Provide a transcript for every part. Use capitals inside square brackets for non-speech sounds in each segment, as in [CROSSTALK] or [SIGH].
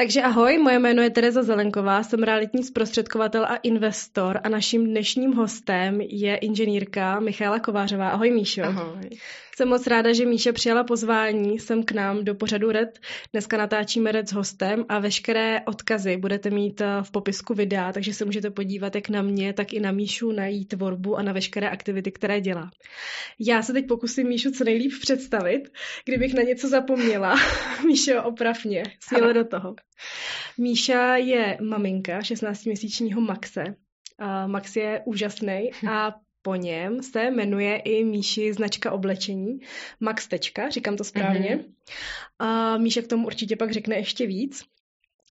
Takže ahoj, moje jméno je Tereza Zelenková, jsem realitní zprostředkovatel a investor a naším dnešním hostem je inženýrka Michaela Kovářová. Ahoj Míšo. Ahoj. Jsem moc ráda, že Míša přijala pozvání sem k nám do pořadu Red. Dneska natáčíme Red s hostem a veškeré odkazy budete mít eh, v popisku videa, takže se můžete podívat jak na mě, tak i na Míšu, na její tvorbu a na veškeré aktivity, které dělá. Já se teď pokusím Míšu co nejlíp představit. Kdybych na něco zapomněla, [LAUGHS] Míšo, opravně, směle do toho. Míša je maminka 16-měsíčního Maxe. Uh, Max je úžasný a po něm se jmenuje i Míši značka oblečení Max Tečka, říkám to správně. Mm-hmm. A Míša k tomu určitě pak řekne ještě víc.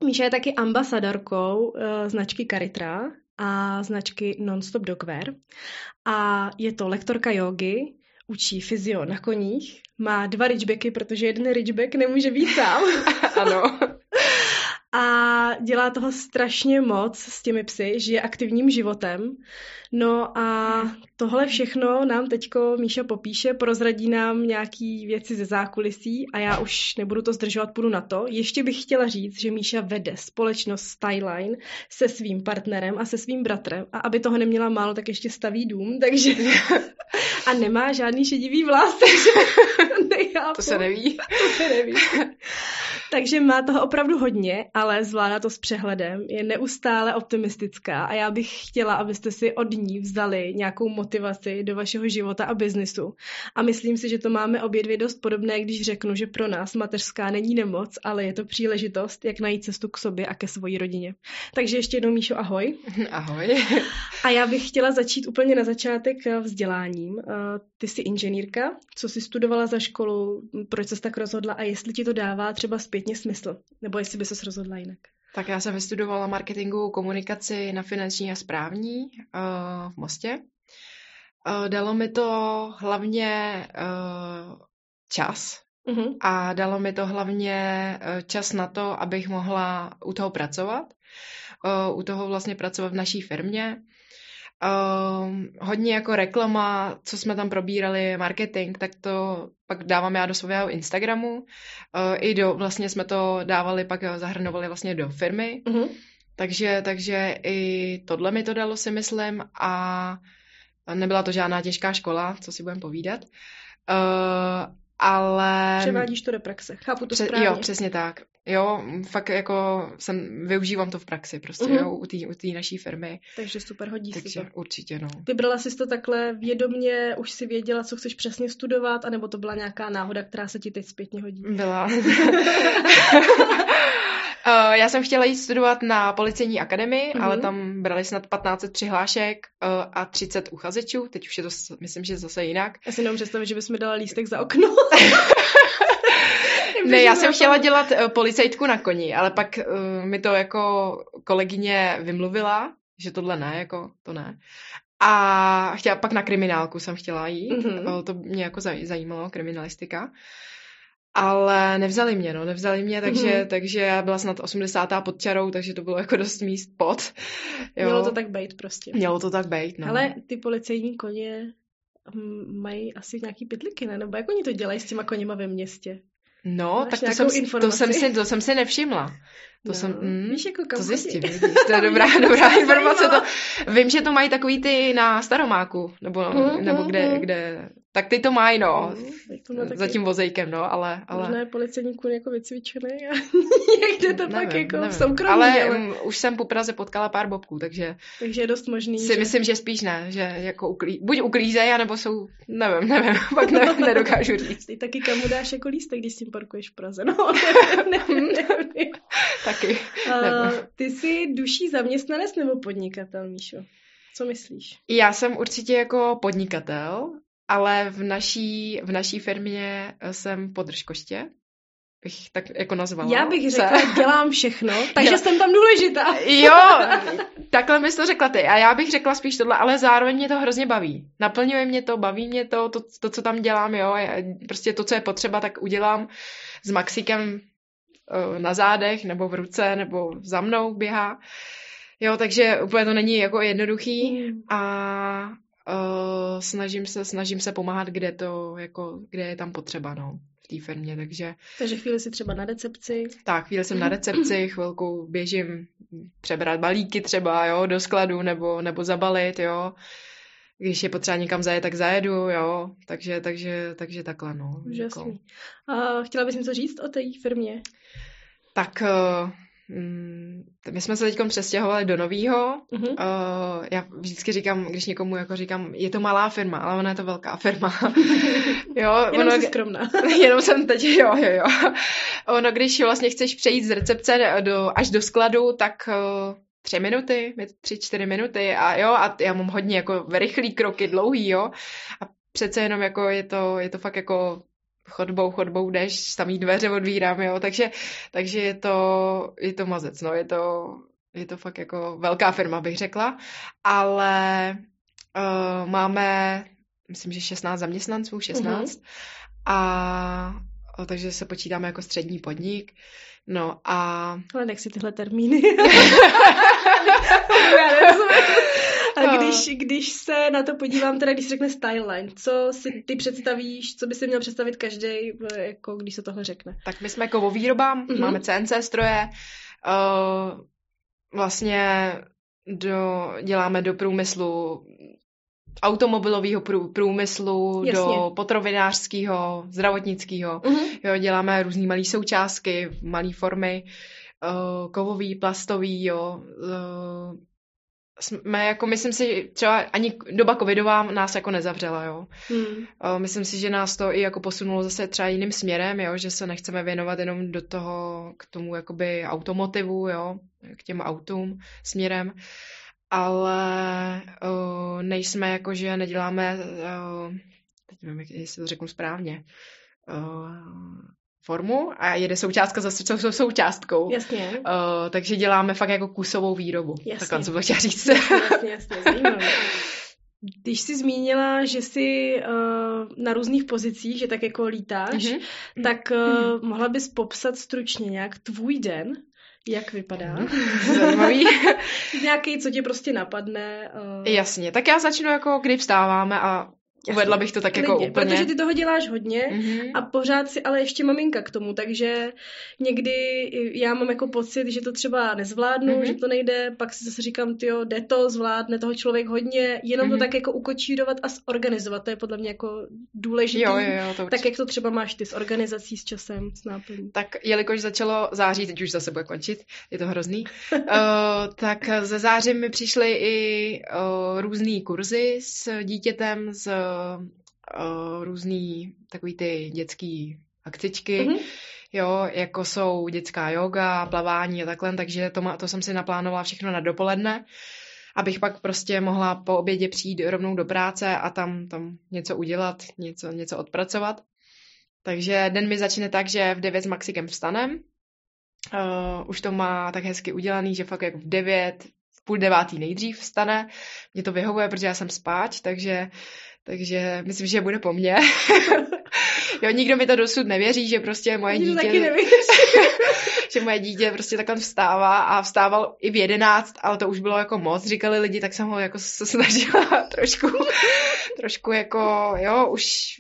Míša je taky ambasadorkou uh, značky Caritra a značky Nonstop Dogwear. A je to lektorka jogy, učí fyzio na koních, má dva ridgebacky, protože jeden ridgeback nemůže být sám. [LAUGHS] ano. A dělá toho strašně moc s těmi psy, žije aktivním životem. No a tohle všechno nám teďko Míša popíše, prozradí nám nějaký věci ze zákulisí a já už nebudu to zdržovat, půjdu na to. Ještě bych chtěla říct, že Míša vede společnost Styline se svým partnerem a se svým bratrem a aby toho neměla málo, tak ještě staví dům, takže [LAUGHS] a nemá žádný šedivý vlas, [LAUGHS] takže nechápu. To se neví. [LAUGHS] To se neví. Takže má toho opravdu hodně, ale zvládá to s přehledem. Je neustále optimistická a já bych chtěla, abyste si od ní vzali nějakou motivaci do vašeho života a biznisu. A myslím si, že to máme obě dvě dost podobné, když řeknu, že pro nás mateřská není nemoc, ale je to příležitost, jak najít cestu k sobě a ke svojí rodině. Takže ještě jednou, Míšo, ahoj. [LAUGHS] Ahoj. A já bych chtěla začít úplně na začátek vzděláním. Ty jsi inženýrka, co jsi studovala za školu, proč jsi tak rozhodla a jestli ti to dává třeba zpětně smysl, nebo jestli by se rozhodla jinak. Tak já jsem vystudovala marketingovou komunikaci na finanční a správní uh, v Mostě. Uh, dalo mi to hlavně uh, čas uh-huh. a dalo mi to hlavně čas na to, abych mohla u toho pracovat. Uh, u toho vlastně pracovat v naší firmě Uh, hodně jako reklama, co jsme tam probírali, marketing, tak to pak dávám já do svého Instagramu. Uh, I do, vlastně jsme to dávali, pak zahrnovali vlastně do firmy. Uh-huh. Takže, takže i tohle mi to dalo, si myslím, a nebyla to žádná těžká škola, co si budeme povídat. Uh, ale... Převádíš to do praxe, chápu to Pře- správně. Jo, přesně tak. Jo, fakt jako jsem, využívám to v praxi prostě, uh-huh. jo, u té u naší firmy. Takže super, hodí Takže se to. určitě, no. Vybrala jsi to takhle vědomně, už si věděla, co chceš přesně studovat, anebo to byla nějaká náhoda, která se ti teď zpětně hodí? Byla. [LAUGHS] [LAUGHS] Uh, já jsem chtěla jít studovat na policejní akademii, mm-hmm. ale tam brali snad 1500 přihlášek uh, a 30 uchazečů. Teď už je to, myslím, že zase jinak. Já si nemůžu představit, že bychom dala lístek za okno. [LAUGHS] ne, já jsem chtěla dělat uh, policajtku na koni, ale pak uh, mi to jako kolegyně vymluvila, že tohle ne, jako to ne. A chtěla, pak na kriminálku jsem chtěla jít, mm-hmm. to mě jako zajímalo, kriminalistika ale nevzali mě, no, nevzali mě, takže, mm-hmm. takže já byla snad 80. pod čarou, takže to bylo jako dost míst pod. Jo. Mělo to tak být prostě. Mělo to tak být, no. Ale ty policejní koně hm, mají asi nějaký pytliky, ne? Nebo jak oni to dělají s těma koněma ve městě? No, Máš tak to jsem, to, jsem si, to jsem si nevšimla. To no, jsem, mm, víš, jako kam to zjistím, [LAUGHS] vidíš, to je dobrá, dobrá informace. To, vím, že to mají takový ty na Staromáku, nebo, mm, nebo kde, mm. kde tak ty to mají, no. Mm, za tím vozejkem, no, ale... ale... Možná je policejní kůň jako vycvičený a [LAUGHS] někde to nevím, tak jako nevím. v soukromí. Ale, ale už jsem po Praze potkala pár bobků, takže... Takže je dost možný, Si že... myslím, že spíš ne, že jako uklí... buď uklízejí, anebo jsou... Nevím, [LAUGHS] nevím, pak ne, nedokážu říct. Ty taky kam dáš jako lístek, když s tím parkuješ v Praze, no. [LAUGHS] nevím, nevím. taky. Uh, ty jsi duší zaměstnanec nebo podnikatel, Míšo? Co myslíš? Já jsem určitě jako podnikatel, ale v naší, v naší firmě jsem podržkoště, bych tak jako nazvala. Já bych řekla, se. dělám všechno, [LAUGHS] takže jo. jsem tam důležitá. [LAUGHS] Jo, takhle bys to řekla ty. A já bych řekla spíš tohle, ale zároveň mě to hrozně baví. Naplňuje mě to, baví mě to, to, to co tam dělám, jo. Prostě to, co je potřeba, tak udělám s Maxíkem eh, na zádech, nebo v ruce, nebo za mnou běhá. Jo, takže úplně to není jako jednoduchý mm. a Uh, snažím se, snažím se pomáhat, kde to, jako, kde je tam potřeba, no. v té firmě, takže... Takže chvíli si třeba na recepci. Tak, chvíli jsem na recepci, [LAUGHS] chvilku běžím přebrat balíky třeba, jo, do skladu, nebo, nebo zabalit, jo. Když je potřeba někam zajet, tak zajedu, jo. Takže, takže, takže takhle, no. Úžasný. Jako. A chtěla bys něco říct o té firmě? Tak uh, my jsme se teď přestěhovali do novýho. Uh-huh. Uh, já vždycky říkám, když někomu jako říkám, je to malá firma, ale ona je to velká firma. [LAUGHS] jo, jenom ono, jsi skromná. [LAUGHS] jenom jsem teď, jo, jo, jo. Ono, když vlastně chceš přejít z recepce do, až do skladu, tak uh, tři minuty, tři, čtyři minuty a jo, a já mám hodně jako rychlý kroky, dlouhý, jo. A přece jenom jako je to, je to fakt jako chodbou, chodbou jdeš, samý dveře odvírám, jo, takže, takže je to, je to mazec, no, je to, je to fakt jako velká firma, bych řekla, ale uh, máme, myslím, že 16 zaměstnanců, 16 mm-hmm. a o, takže se počítáme jako střední podnik, no a... Ale nech si tyhle termíny. [LAUGHS] [LAUGHS] A když, když se na to podívám, teda když řekne styleline, co si ty představíš, co by si měl představit každý, jako když se tohle řekne? Tak my jsme kovovýroba, mm-hmm. máme CNC stroje, uh, vlastně do, děláme do průmyslu automobilového průmyslu, Jasně. do potrovinářského, zdravotnického. Mm-hmm. Jo, děláme různé malé součástky, malé formy, uh, kovový, plastový, jo, uh, jsme jako, myslím si, třeba ani doba covidová nás jako nezavřela, jo. Hmm. Myslím si, že nás to i jako posunulo zase třeba jiným směrem, jo, že se nechceme věnovat jenom do toho, k tomu jakoby automotivu, jo, k těm autům směrem, ale uh, nejsme jako, že neděláme, uh, teď nevím, jestli to řeknu správně, uh, formu a jede součástka za sou, součástkou. Jasně. Uh, takže děláme fakt jako kusovou výrobu. Jasně. Takhle jsem to chtěla říct. Jasně, jasně, zajímavé. Když jsi zmínila, že jsi uh, na různých pozicích, že tak jako lítáš, mm-hmm. tak uh, mm-hmm. mohla bys popsat stručně nějak tvůj den, jak vypadá? Mhm. Zajímavý. [LAUGHS] Nějaký, co tě prostě napadne. Uh... Jasně, tak já začnu jako, kdy vstáváme a Uvedla bych to tak jako úplně. Protože ty toho děláš hodně mm-hmm. a pořád si ale ještě maminka k tomu, takže někdy já mám jako pocit, že to třeba nezvládnu, mm-hmm. že to nejde, pak si zase říkám, ty jde to, zvládne toho člověk hodně, jenom mm-hmm. to mhm. tak jako ukočírovat a zorganizovat, to je podle mě jako důležité. Jo, jo, jo, to tak jak to třeba máš ty s organizací, s časem, s náplní. Tak jelikož začalo září, teď už zase bude končit, je to hrozný, uh, [LAUGHS] tak ze září mi přišly i uh, různé kurzy s dítětem, s uh, různý takový ty dětský akcičky, mm-hmm. jo, jako jsou dětská yoga, plavání a takhle, takže to, má, to jsem si naplánovala všechno na dopoledne, abych pak prostě mohla po obědě přijít rovnou do práce a tam, tam něco udělat, něco, něco odpracovat. Takže den mi začne tak, že v 9 s Maxikem vstanem, uh, už to má tak hezky udělaný, že fakt jako v 9, v půl devátý nejdřív vstane, mě to vyhovuje, protože já jsem spáč, takže takže myslím, že bude po mně. [LAUGHS] jo, nikdo mi to dosud nevěří, že prostě moje dítě... Taky [LAUGHS] že moje dítě prostě takhle vstává a vstával i v jedenáct, ale to už bylo jako moc, říkali lidi, tak jsem ho jako se snažila [LAUGHS] trošku, trošku jako, jo, už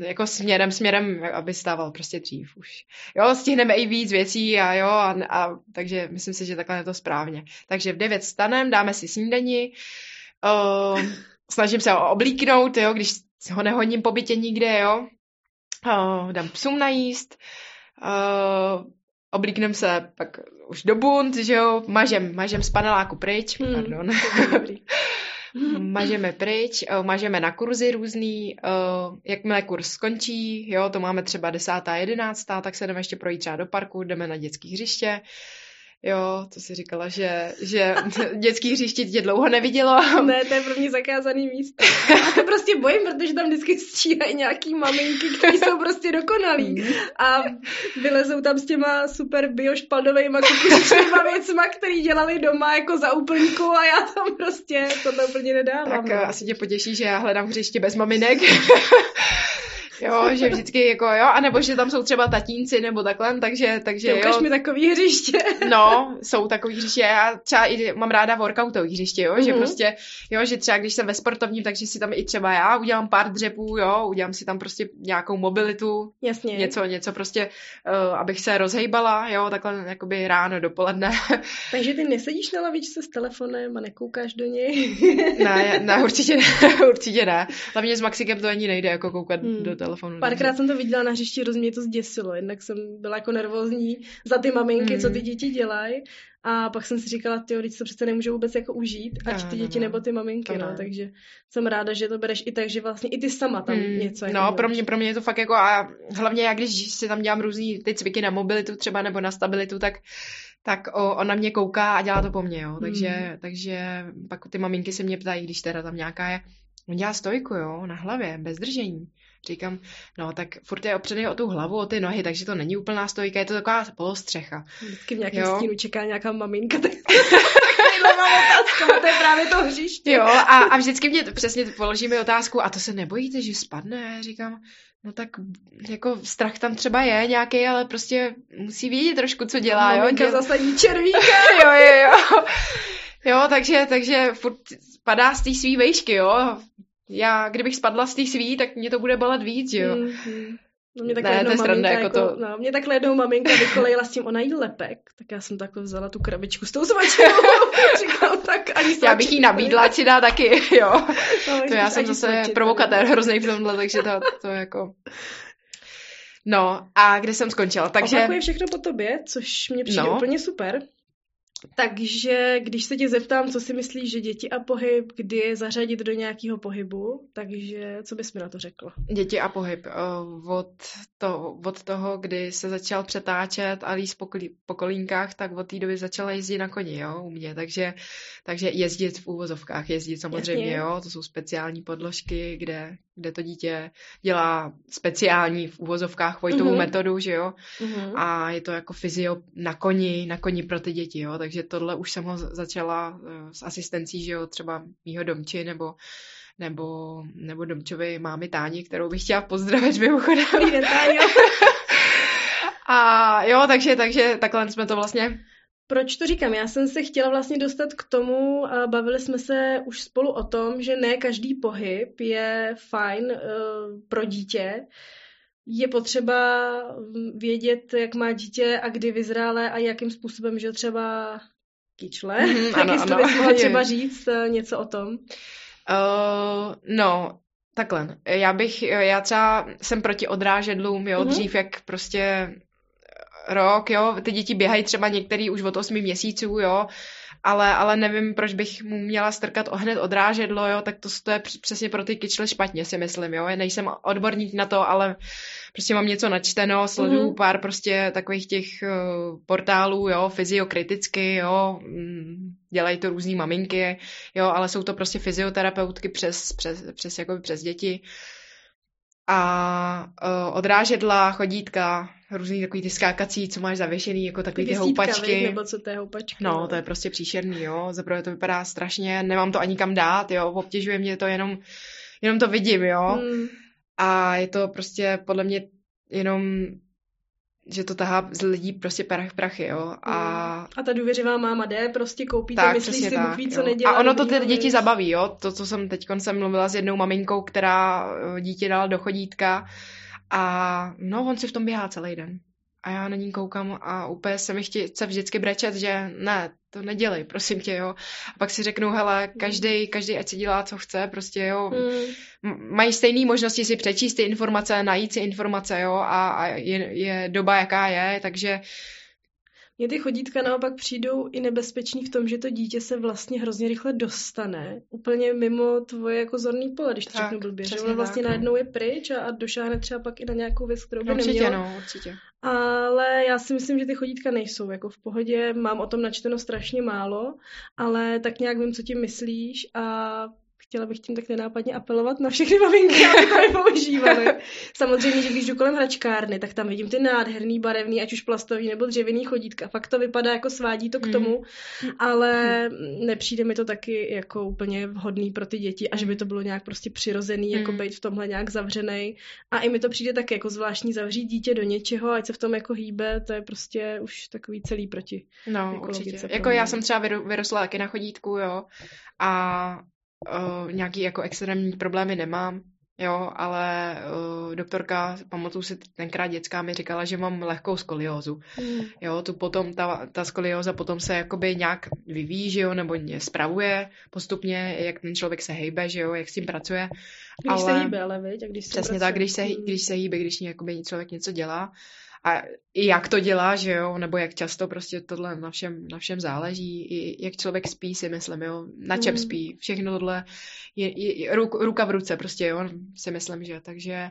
jako směrem, směrem, aby stával prostě dřív už. Jo, stihneme i víc věcí a jo, a, a takže myslím si, že takhle je to správně. Takže v devět stanem, dáme si snídani, uh, snažím se ho oblíknout, jo, když ho nehodím po bytě nikde, jo. Uh, dám psům najíst, uh, oblíknem se pak už do bunt, že jo, mažem, mažem z paneláku pryč, hmm, pardon. [LAUGHS] mažeme pryč, mažeme na kurzy různý, jakmile kurz skončí, jo, to máme třeba desátá, jedenáctá, tak se jdeme ještě projít třeba do parku, jdeme na dětské hřiště, Jo, to si říkala, že, že [LAUGHS] dětský hřiště tě dlouho nevidělo. [LAUGHS] Ne, to je pro mě zakázaný místo. A to prostě bojím, protože tam vždycky stříhají nějaký maminky, které jsou prostě dokonalí. A vylezou tam s těma super biošpaldovejma kukuřičnýma věcma, který dělali doma jako za úplníku a já tam prostě to úplně nedávám. Tak no. asi tě potěší, že já hledám hřiště bez maminek. [LAUGHS] Jo, že vždycky jako jo, anebo že tam jsou třeba tatínci nebo takhle, takže, takže Ty jo. mi takový hřiště. [LAUGHS] No, jsou takový hřiště, já třeba i mám ráda workoutový hřiště, jo, mm-hmm. že mhm. prostě, jo, že třeba když jsem ve sportovním, takže si tam i třeba já udělám pár dřepů, jo, udělám si tam prostě nějakou mobilitu. Jasně. Něco, něco prostě, uh, abych se rozhejbala, jo, takhle jakoby ráno, dopoledne. [LAUGHS] Takže ty nesedíš na lavičce s telefonem a nekoukáš do něj? ne, ne, určitě ne, [LAUGHS] určitě ne. Hlavně s Maxikem to ani nejde, jako koukat hmm. do telefonu. Párkrát jsem to viděla na hřišti, rozmě to zděsilo, jednak jsem byla jako nervózní za ty maminky, hmm. co ty děti dělají. A pak jsem si říkala, ty teď to přece nemůžu vůbec jako užít, ať ty děti nebo ty maminky, no, takže jsem ráda, že to bereš i tak, že vlastně i ty sama tam hmm. něco. Jako no, pro mě, pro mě je to fakt jako, a hlavně já, když si tam dělám různý ty cviky na mobilitu třeba nebo na stabilitu, tak tak o, ona mě kouká a dělá to po mně, jo. Takže, hmm. takže pak ty maminky se mě ptají, když teda tam nějaká je, on dělá stojku, jo, na hlavě, bez držení. Říkám, no tak furt je opřený o tu hlavu, o ty nohy, takže to není úplná stojka, je to taková polostřecha. Vždycky v nějakém jo. stínu čeká nějaká maminka, tak [LAUGHS] to je právě to hřiště. Jo, a, a vždycky mě přesně položí mi otázku, a to se nebojíte, že spadne? Říkám, no tak jako strach tam třeba je nějaký, ale prostě musí vědět trošku, co dělá. jo, Děl... zasadí [LAUGHS] červíka. jo, jo, jo. Jo, takže, takže furt padá z té svý vejšky, jo já, kdybych spadla z té svý, tak mě to bude bolet víc, jo. Mm-hmm. No mě takhle ne, jednou to je maminka, jako, jako to... no, mě takhle jednou maminka [LAUGHS] vykolejila s tím, ona jí lepek, tak já jsem takhle vzala tu krabičku s tou svačinou. [LAUGHS] Říkám, tak ani Já bych jí nabídla, či dá taky, [LAUGHS] jo. No, to já jsem zase svačit, provokatér hrozný v tomhle, takže to, to jako... No, a kde jsem skončila, takže... Opakuje všechno po tobě, což mě přijde no. úplně super. Takže když se tě zeptám, co si myslíš, že děti a pohyb, kdy je zařadit do nějakého pohybu, takže co bys mi na to řekla? Děti a pohyb. Eh, od, to, od toho, kdy se začal přetáčet a líst po, po kolínkách, tak od té doby začala jezdit na koni, jo, u mě. Takže, takže jezdit v úvozovkách, jezdit samozřejmě, Jasně. jo, to jsou speciální podložky, kde, kde to dítě dělá speciální v úvozovkách Vojtovou mm-hmm. metodu, že jo, mm-hmm. a je to jako fyzio na koni, na koni pro ty děti, jo, takže tohle už jsem ho začala eh, s asistencí, že jo, třeba mýho domči nebo nebo, nebo domčovi mámy Táni, kterou bych chtěla pozdravit mimochodem. [LAUGHS] a jo, takže, takže takhle jsme to vlastně proč to říkám? Já jsem se chtěla vlastně dostat k tomu, a bavili jsme se už spolu o tom, že ne každý pohyb je fajn uh, pro dítě. Je potřeba vědět, jak má dítě a kdy vyzrále a jakým způsobem, že třeba kyčle. Mm, [LAUGHS] tak ano, jestli ano. bys mohla třeba říct uh, něco o tom. Uh, no, takhle. Já bych, já třeba jsem proti odrážedlům, jo, mm-hmm. dřív jak prostě rok, jo, ty děti běhají třeba některý už od 8 měsíců, jo, ale, ale nevím, proč bych mu měla strkat hned odrážedlo, jo, tak to, to je přesně pro ty kyčle špatně, si myslím, jo, nejsem odborník na to, ale prostě mám něco načteno, sleduju mm-hmm. pár prostě takových těch uh, portálů, jo, fyziokriticky, jo, mm, dělají to různý maminky, jo, ale jsou to prostě fyzioterapeutky přes, přes, přes, jako přes děti, a uh, odrážedla, chodítka, různý takový ty skákací, co máš zavěšený, jako takový ty, ty houpačky. nebo co to je houpačky. No, no, to je prostě příšerný, jo. Zaprvé to vypadá strašně, nemám to ani kam dát, jo. Obtěžuje mě to jenom, jenom to vidím, jo. Hmm. A je to prostě podle mě jenom že to tahá z lidí prostě prach prachy, jo. A, hmm. a ta důvěřivá máma jde, prostě koupí tak, to, myslí si, tak, ví, co nedělá. A ono to ty děti zabaví, jo. To, co jsem teď jsem mluvila s jednou maminkou, která eh, dítě dala do chodítka a no, on si v tom běhá celý den a já na ní koukám a úplně se mi chce vždycky brečet, že ne, to nedělej, prosím tě, jo. A pak si řeknu, hele, každý, každý ať si dělá, co chce, prostě, jo. Mm. Mají stejné možnosti si přečíst ty informace, najít si informace, jo, a, a je, je doba, jaká je, takže mně ty chodítka naopak přijdou i nebezpečný v tom, že to dítě se vlastně hrozně rychle dostane úplně mimo tvoje jako zorný pole, když to tak, řeknu blbě, že ono vlastně tak, no. najednou je pryč a, a došáhne třeba pak i na nějakou věc, kterou by určitě, neměla. No, určitě. Ale já si myslím, že ty chodítka nejsou jako v pohodě, mám o tom načteno strašně málo, ale tak nějak vím, co tím myslíš a chtěla bych tím tak nenápadně apelovat na všechny maminky, aby to nepoužívali. [LAUGHS] Samozřejmě, že když jdu kolem hračkárny, tak tam vidím ty nádherný barevný, ať už plastový nebo dřevěný chodítka. Fakt to vypadá jako svádí to k tomu, mm. ale nepřijde mi to taky jako úplně vhodný pro ty děti, až by to bylo nějak prostě přirozený, jako mm. být v tomhle nějak zavřený. A i mi to přijde tak jako zvláštní zavřít dítě do něčeho, ať se v tom jako hýbe, to je prostě už takový celý proti. No, určitě. Jako já jsem třeba vyrostla taky na chodítku, jo, a uh, nějaký jako extrémní problémy nemám, jo, ale uh, doktorka, pamatuju si tenkrát dětská, mi říkala, že mám lehkou skoliózu. Mm. Jo, tu potom, ta, ta skolióza potom se jakoby nějak vyvíjí, že jo, nebo spravuje postupně, jak ten člověk se hejbe, že jo, jak s tím pracuje. Když ale, se hýbe, ale viď? A když se Přesně pracuje. tak, když se, mm. když se hýbe, když jakoby člověk něco dělá, a i jak to dělá, že jo, nebo jak často prostě tohle na všem, na všem záleží, i jak člověk spí si myslím, jo, na čem mm. spí, všechno tohle je, je ruk, ruka v ruce prostě, jo, si myslím, že, takže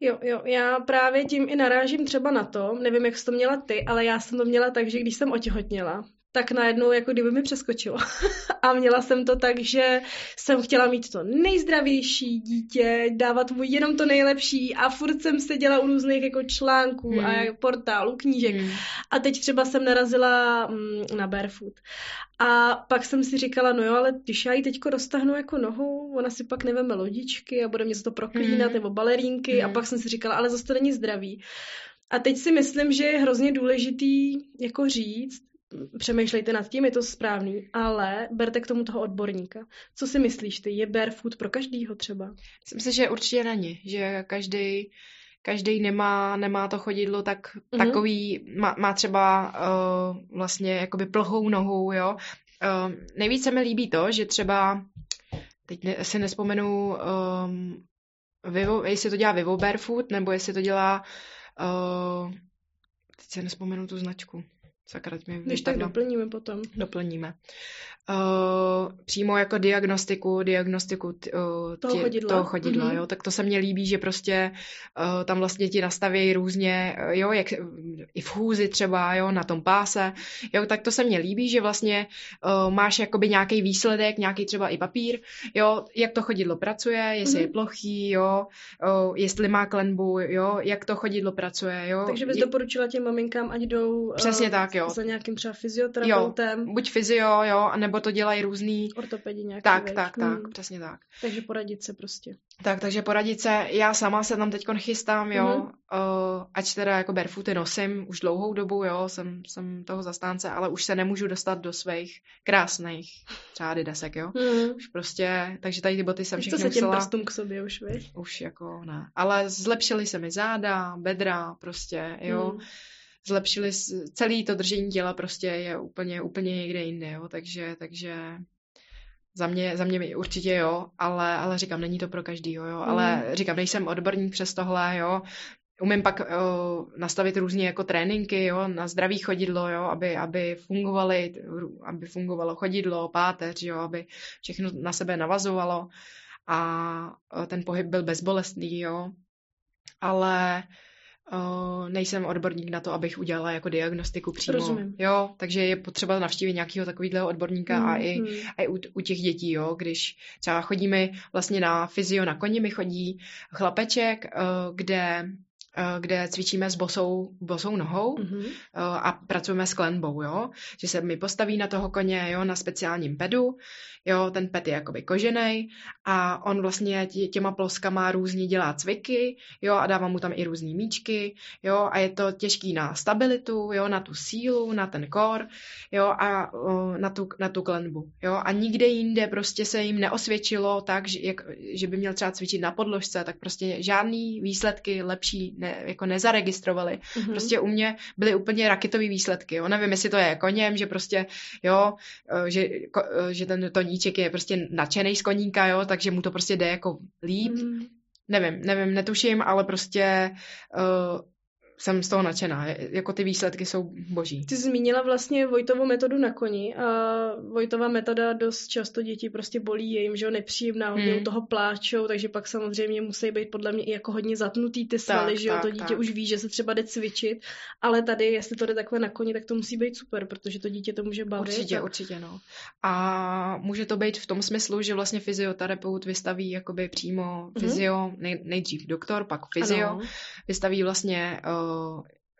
Jo, jo, já právě tím i narážím třeba na to, nevím, jak jsi to měla ty, ale já jsem to měla tak, že když jsem otěhotněla, tak najednou jako kdyby mi přeskočilo. [LAUGHS] a měla jsem to tak, že jsem chtěla mít to nejzdravější dítě, dávat mu jenom to nejlepší a furt jsem seděla u různých jako článků hmm. a portálů, knížek. Hmm. A teď třeba jsem narazila mm, na barefoot. A pak jsem si říkala, no jo, ale když já ji teďko roztahnu jako nohu, ona si pak neveme lodičky a bude mě to proklínat, hmm. nebo balerínky hmm. a pak jsem si říkala, ale zase to není zdravý. A teď si myslím, že je hrozně důležitý jako říct, přemýšlejte nad tím, je to správný, ale berte k tomu toho odborníka. Co si myslíš ty? Je barefoot pro každýho třeba? Myslím si, že určitě není, že každý každý nemá, nemá to chodidlo tak, mm-hmm. takový, má, má třeba uh, vlastně jakoby plhou nohou, jo. Uh, nejvíce mi líbí to, že třeba, teď ne, si nespomenu, um, Vivo, jestli to dělá Vivo Barefoot, nebo jestli to dělá, uh, teď si nespomenu tu značku. Sakra, mě Když tak doplníme potom. Doplníme uh, přímo jako diagnostiku, diagnostiku t, uh, toho tě, chodidla, toho chodidla mm-hmm. jo, tak to se mně líbí, že prostě uh, tam vlastně ti nastavějí různě, uh, jo, jak, i v chůzi třeba, jo, na tom páse, jo, tak to se mně líbí, že vlastně uh, máš jakoby nějaký výsledek, nějaký třeba i papír, jo, jak to chodidlo pracuje, jestli mm-hmm. je plochý, jo, uh, jestli má klenbu, jo, jak to chodidlo pracuje, jo. Takže bys je... doporučila těm maminkám, ať jdou Přesně uh, tak, jo. za nějakým třeba fyzioterapeutem. Jo, buď fyzio, jo, nebo to dělají různý... Ortopedi nějaký, Tak, věc. tak, tak, hmm. přesně tak. Takže poradit se prostě. Tak, takže poradit se. Já sama se tam teď chystám, jo, mm-hmm. uh, ať teda jako barefooty nosím už dlouhou dobu, jo, jsem, jsem toho zastánce, ale už se nemůžu dostat do svých krásných třeba desek, jo. Mm-hmm. Už prostě, takže tady ty boty jsem všechny musela... Se těm prstům k sobě už, víš? Už jako ne. Ale zlepšily se mi záda, bedra, prostě, jo. Mm zlepšili celý to držení těla prostě je úplně, úplně někde jinde, jo, takže, takže za mě, za mě určitě jo, ale, ale říkám, není to pro každýho, jo, mm. ale říkám, nejsem odborník přes tohle, jo, umím pak uh, nastavit různě jako tréninky, jo, na zdravý chodidlo, jo, aby, aby fungovaly, aby fungovalo chodidlo, páteř, jo, aby všechno na sebe navazovalo. A ten pohyb byl bezbolestný, jo, ale Uh, nejsem odborník na to, abych udělala jako diagnostiku přímo. Rozumím. Jo, takže je potřeba navštívit nějakého takového odborníka mm, a i, mm. a i u, u těch dětí, jo, když třeba chodíme vlastně na fyzio na koni, mi chodí chlapeček, uh, kde kde cvičíme s bosou, bosou nohou mm-hmm. a pracujeme s klenbou, jo, že se mi postaví na toho koně, jo, na speciálním pedu, jo, ten ped je jakoby kožený a on vlastně tě, těma ploskama různě dělá cviky, jo, a dává mu tam i různý míčky, jo, a je to těžký na stabilitu, jo, na tu sílu, na ten kor, jo, a uh, na, tu, na tu klenbu, jo, a nikde jinde prostě se jim neosvědčilo tak, že, jak, že by měl třeba cvičit na podložce, tak prostě žádný výsledky lepší ne, jako nezaregistrovali. Mm-hmm. Prostě u mě byly úplně raketové výsledky. Jo. Nevím, jestli to je koněm, že prostě, jo, eh, že, eh, že ten toníček je prostě nadšený z koníka, jo, takže mu to prostě jde jako líp. Mm-hmm. Nevím, nevím, netuším, ale prostě uh, jsem z toho nadšená. Jako ty výsledky jsou boží. Ty zmínila vlastně Vojtovou metodu na koni a Vojtová metoda dost často děti prostě bolí je jim, že jo, nepříjemná, hodně hmm. u toho pláčou, takže pak samozřejmě musí být podle mě i jako hodně zatnutý ty svaly, tak, že jo, tak, to dítě tak. už ví, že se třeba jde cvičit, ale tady, jestli to jde takhle na koni, tak to musí být super, protože to dítě to může bavit. Určitě, tak... určitě, no. A může to být v tom smyslu, že vlastně fyzioterapeut vystaví jakoby přímo mm-hmm. fyzio, nej, nejdřív doktor, pak fyzio, ano. vystaví vlastně uh,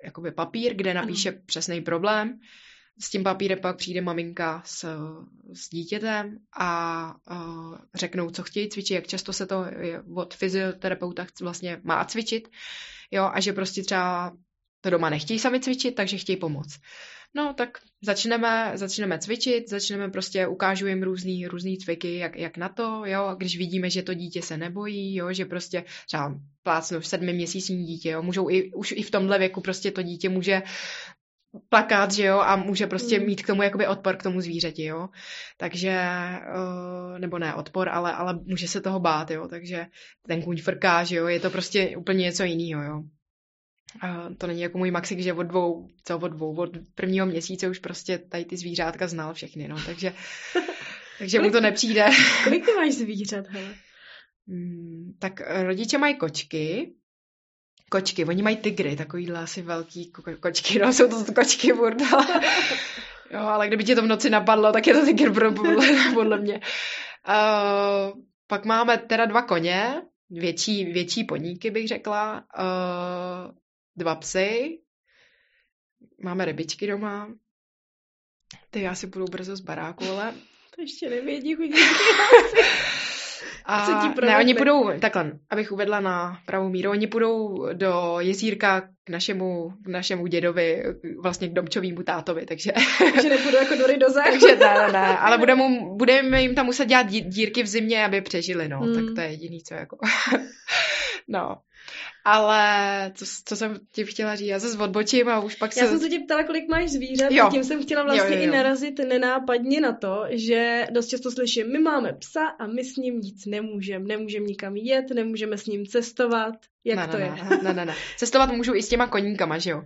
jakoby papír, kde napíše ano. přesný problém. S tím papírem pak přijde maminka s, s dítětem a uh, řeknou, co chtějí cvičit, jak často se to od fyzioterapeuta vlastně má cvičit. Jo, a že prostě třeba to doma nechtějí sami cvičit, takže chtějí pomoct. No, tak začneme, začneme cvičit, začneme prostě, ukážu jim různý, různý cviky, jak, jak na to, jo, když vidíme, že to dítě se nebojí, jo, že prostě třeba plácnu sedmiměsíční dítě, jo, můžou i, už i v tomhle věku prostě to dítě může plakat, že jo, a může prostě mm. mít k tomu jakoby odpor k tomu zvířeti, jo. Takže, uh, nebo ne odpor, ale, ale může se toho bát, jo, takže ten kůň frká, že jo, je to prostě úplně něco jiného, jo. A to není jako můj Maxik, že od dvou, co od dvou, od prvního měsíce už prostě tady ty zvířátka znal všechny, no, takže, [LAUGHS] takže mu to nepřijde. Kolik ty máš zvířat, hele? Hmm, tak rodiče mají kočky, kočky, oni mají tygry, takovýhle asi velký ko- kočky, no, jsou to kočky burdel. [LAUGHS] jo, ale kdyby tě to v noci napadlo, tak je to tygr podle, podle mě. Uh, pak máme teda dva koně, větší, větší poníky bych řekla. Uh, dva psy, máme rybičky doma, ty asi budou brzo z baráku, ale... To ještě nevědí chudí. [LAUGHS] A ne, oni půjdou, takhle, abych uvedla na pravou míru, oni půjdou do jezírka k našemu, k našemu dědovi, vlastně k domčovému tátovi, takže... [LAUGHS] Takže nepůjdu jako dory do záchodu. [LAUGHS] takže ne, ne, ne, ale budeme, budeme jim tam muset dělat dírky v zimě, aby přežili, no, hmm. tak to je jediný, co jako... no. Ale co, co jsem ti chtěla říct, já se odbočím a už pak se... Já jsem se tě ptala, kolik máš zvířat jo. a tím jsem chtěla vlastně jo, jo, jo. i narazit nenápadně na to, že dost často slyším, my máme psa a my s ním nic nemůžeme. Nemůžeme nikam jet, nemůžeme s ním cestovat. Jak ne, to ne, je? Ne, ne, ne, ne. Cestovat můžu i s těma koníkama, že jo.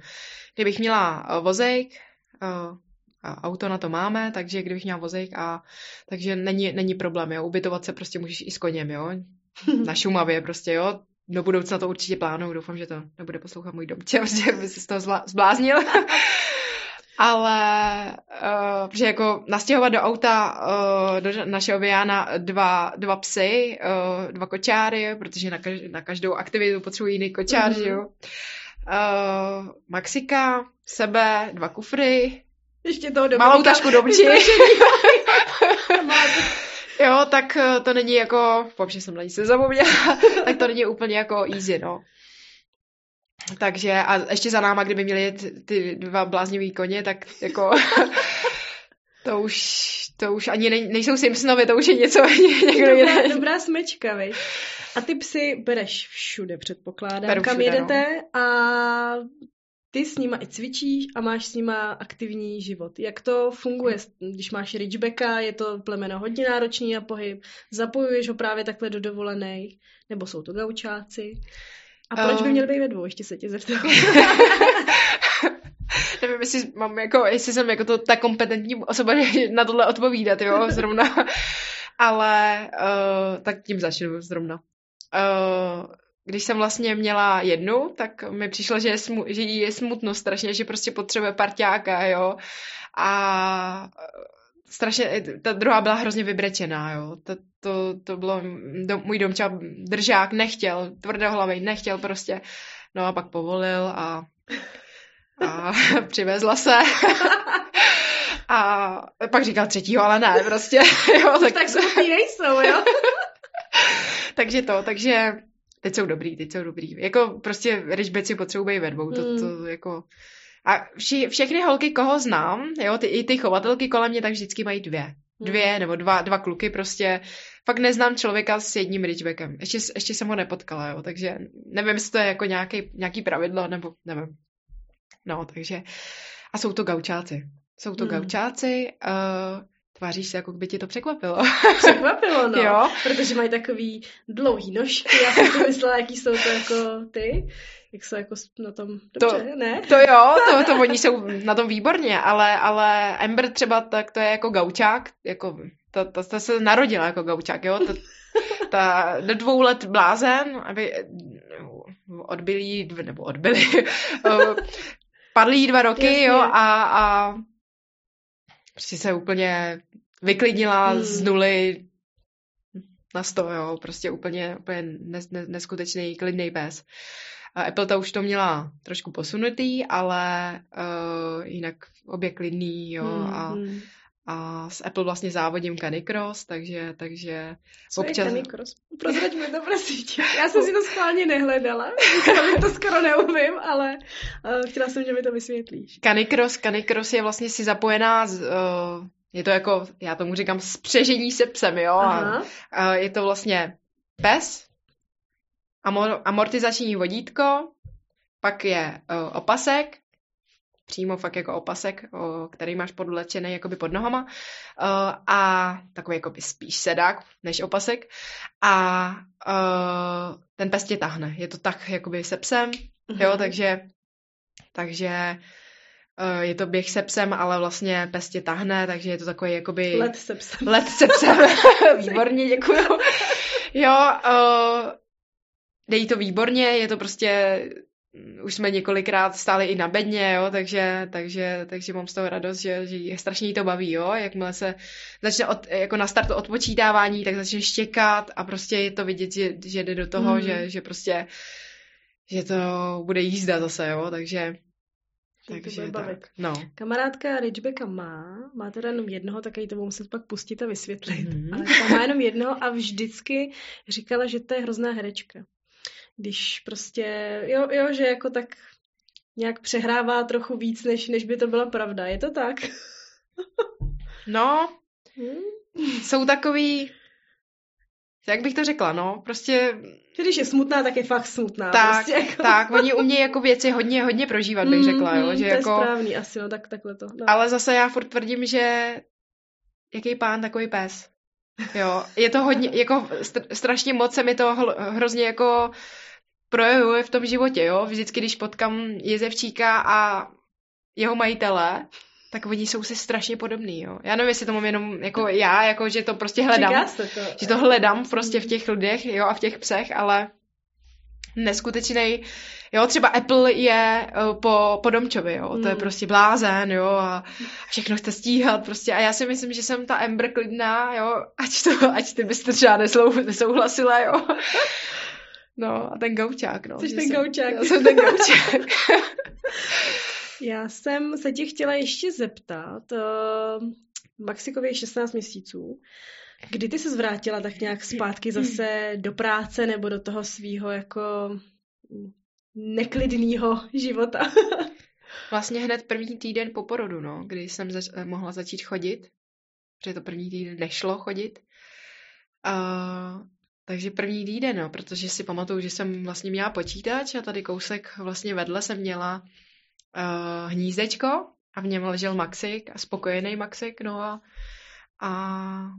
Kdybych měla uh, vozejk, uh, a auto na to máme, takže kdybych měla vozejk a takže není, není problém, jo. Ubytovat se prostě můžeš i s koněm, jo. [LAUGHS] Na Šumavě prostě, jo do budoucna to určitě plánuju, doufám, že to nebude poslouchat můj domče, protože [LAUGHS] by se z toho zbláznil. [LAUGHS] Ale, uh, protože jako nastěhovat do auta uh, do našeho Viana dva, dva psy, uh, dva kočáry, protože na, kaž, na každou aktivitu potřebují jiný kočár, mm-hmm. že jo. Uh, Maxika, sebe, dva kufry, ještě toho. Malou tašku domči. [LAUGHS] Jo, tak eh, to není jako, že jsem na ní se zapomněla, [LAUGHS] tak to není úplně jako easy, no. Takže a ještě za náma, kdyby měli ty, ty dva bláznivý koně, tak jako [LAUGHS] to už, to už ani nej, nejsou Simpsonovi, to už je něco [LAUGHS] někdo dobrá, dobrá smečka, viď? A ty psy bereš všude, předpokládám, Beru kam všude, jedete no. a ty s nima i cvičíš a máš s nima aktivní život. Jak to funguje, když máš ridgebacka, je to plemeno hodně náročný na pohyb, zapojuješ ho právě takhle do dovolených, nebo jsou to gaučáci? A proč by um. měl být ve dvou, ještě se tě zeptám. [LAUGHS] Nevím, jestli, mám jako, jestli jsem jako to ta kompetentní osoba na tohle odpovídat, jo, [LAUGHS] zrovna. Ale uh, tak tím začnu zrovna. Uh, když jsem vlastně měla jednu, tak mi přišlo, že, je smu, že jí je smutno strašně, že prostě potřebuje parťáka, jo. A strašně, ta druhá byla hrozně vybrečená, jo. To, to, to bylo, do, můj domča držák nechtěl, tvrdohlavej nechtěl prostě. No a pak povolil a, a [LAUGHS] přivezla se. [LAUGHS] a pak říkal třetího, ale ne, prostě. [LAUGHS] Jo, tak, tak nejsou, jo. takže to, takže teď jsou dobrý, teď jsou dobrý. Jako prostě ridgebacki potřebují ve dvou, to, to hmm. jako... A vši, všechny holky, koho znám, jo, ty, i ty chovatelky kolem mě, tak vždycky mají dvě. Dvě nebo dva, dva kluky prostě. Fakt neznám člověka s jedním ridgebackem. Ještě, ještě jsem ho nepotkala, jo, takže nevím, jestli to je jako nějaký, nějaký pravidlo, nebo nevím. No, takže... A jsou to gaučáci. Jsou to hmm. gaučáci. Uh, Tváříš se, jako by tě to překvapilo. [LAUGHS] Překvapilo, no. Jo? Protože mají takový dlouhý nožky. Já jsem si myslela, jaký jsou to jako ty. Jak jsou jako na tom dobře, to, ne? To jo, to, to oni jsou na tom výborně, ale, ale Ember třeba tak to je jako gaučák, jako ta, ta, ta se narodila jako gaučák, jo, ta, ta do dvou let blázen, aby odbylí, nebo odbyli, [LAUGHS] padlí dva roky, Jasně. jo, a, a prostě se úplně vyklidnila hmm. z nuly na sto, jo, prostě úplně, úplně nes, nes, neskutečný klidný pes. Apple to už to měla trošku posunutý, ale uh, jinak obě klidný, jo, hmm, a, hmm. A s Apple vlastně závodím Canicross, takže, takže Co občas... je Canicross? Prozrať mi to prosím. Já jsem si to schválně nehledala, [LAUGHS] to skoro neumím, ale uh, chtěla jsem, že mi to vysvětlíš. Canicross, Canicross je vlastně si zapojená z, uh, je to jako, já tomu říkám, spřežení se psem, jo. Aha. A, je to vlastně pes, amor, amortizační vodítko, pak je uh, opasek, přímo fakt jako opasek, uh, který máš podlečený jakoby pod nohama uh, a takový jakoby spíš sedák než opasek a uh, ten pes tě tahne. Je to tak jakoby se psem, mm-hmm. jo, takže takže Uh, je to běh se psem, ale vlastně pes tě tahne, takže je to takový jakoby... Let se psem. Let se psem. [LAUGHS] Výborně, děkuju. [LAUGHS] jo, uh, Dejí to výborně, je to prostě už jsme několikrát stáli i na bedně, jo, takže, takže, takže mám z toho radost, že, že je strašně jí to baví, jo, jakmile se začne od, jako na startu odpočítávání, tak začne štěkat a prostě je to vidět, že, že jde do toho, mm. že, že prostě, že to bude jízda zase, jo, takže takže tak. No. Kamarádka Ridgebecka má, má teda jenom jednoho, tak jí to budu muset pak pustit a vysvětlit. Mm-hmm. Ale ta má jenom jednoho a vždycky říkala, že to je hrozná herečka když prostě, jo, jo, že jako tak nějak přehrává trochu víc, než, než by to byla pravda. Je to tak? [LAUGHS] no, hmm? jsou takový, jak bych to řekla, no, prostě... Když je smutná, tak je fakt smutná. Tak, prostě jako... tak, oni umějí jako věci hodně, hodně prožívat, bych řekla, jo. Mm, že to jako... je správný asi, no, tak takhle to. No. Ale zase já furt tvrdím, že jaký pán, takový pes. Jo, je to hodně, jako strašně moc se mi to hrozně jako projevuje v tom životě, jo. Vždycky, když potkám jezevčíka a jeho majitele, tak oni jsou si strašně podobný, jo. Já nevím, jestli to mám jenom jako já, jako že to prostě hledám. To. Že to hledám prostě v těch lidech, jo, a v těch psech, ale neskutečný. Jo, třeba Apple je uh, po, po Domčovi, jo, mm. to je hmm. prostě blázen, jo, a všechno chce stíhat prostě a já si myslím, že jsem ta Ember klidná, jo, ať to, ať ty byste třeba nesouhlasila, jo. No a ten gaučák, no. Jsi ten jsem, gaučák. Já jsem ten gaučák. [LAUGHS] [LAUGHS] já jsem se tě chtěla ještě zeptat. Uh, Maxikově 16 měsíců. Kdy ty se zvrátila tak nějak zpátky zase do práce nebo do toho svýho jako neklidného života? [LAUGHS] vlastně hned první týden po porodu, no, kdy jsem zač- mohla začít chodit, protože to první týden nešlo chodit. Uh, takže první týden, no, protože si pamatuju, že jsem vlastně měla počítač a tady kousek vlastně vedle jsem měla uh, hnízdečko a v něm ležel Maxik a spokojený Maxik, no a, a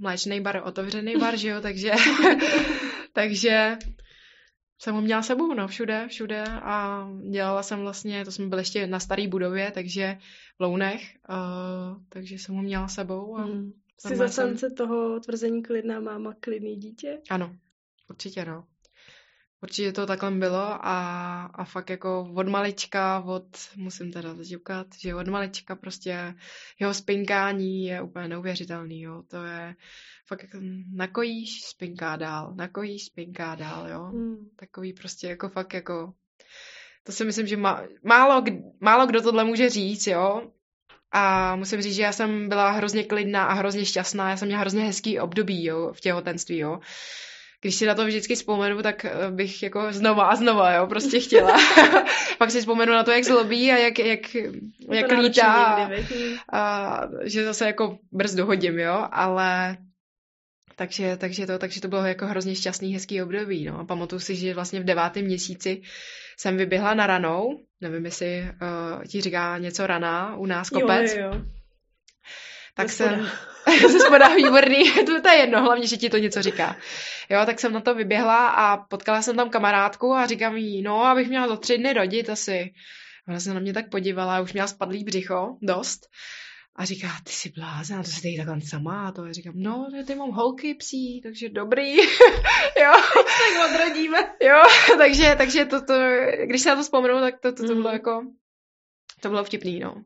mléčný bar, otevřený bar, že jo, [LAUGHS] takže, [LAUGHS] takže jsem ho měla sebou, no, všude, všude a dělala jsem vlastně, to jsme byli ještě na staré budově, takže v Lounech, uh, takže jsem ho měla sebou. A mm. Jsi zastance jsem... toho tvrzení klidná máma, klidný dítě? Ano, Určitě no. Určitě to takhle bylo a, a fakt jako od malička, od, musím teda zaživkat, že od malička prostě jeho spinkání je úplně neuvěřitelný, jo. To je fakt jako nakojíš, spinká dál, nakojíš, spinká dál, jo. Mm. Takový prostě jako fakt jako, to si myslím, že má, málo, málo kdo tohle může říct, jo. A musím říct, že já jsem byla hrozně klidná a hrozně šťastná, já jsem měla hrozně hezký období, jo, v těhotenství, jo když si na to vždycky vzpomenu, tak eh, bych jako znova a znova, jo, prostě chtěla. [LAUGHS] Pak si vzpomenu na to, jak zlobí a jak, jak, jak lítá a, a, že zase jako brz dohodím, jo, ale takže, takže, to, takže to bylo jako hrozně šťastný, hezký období, no. A pamatuju si, že vlastně v devátém měsíci jsem vyběhla na ranou, nevím, jestli uh, ti říká něco rana u nás kopec. Jo, jo, jo. Tak jsem... ze spoda výborný, to, to je jedno, hlavně, že ti to něco říká. Jo, tak jsem na to vyběhla a potkala jsem tam kamarádku a říkám jí, no, abych měla za tři dny rodit asi. Ona se na mě tak podívala, už měla spadlý břicho, dost. A říká, ty jsi blázen, to jsi tady takhle sama. A to já říkám, no, ty mám holky psí, takže dobrý. [LAUGHS] jo. tak odrodíme. jo, takže, takže to, to, když se na to vzpomenu, tak to, to, to bylo mm. jako, to bylo vtipný, no.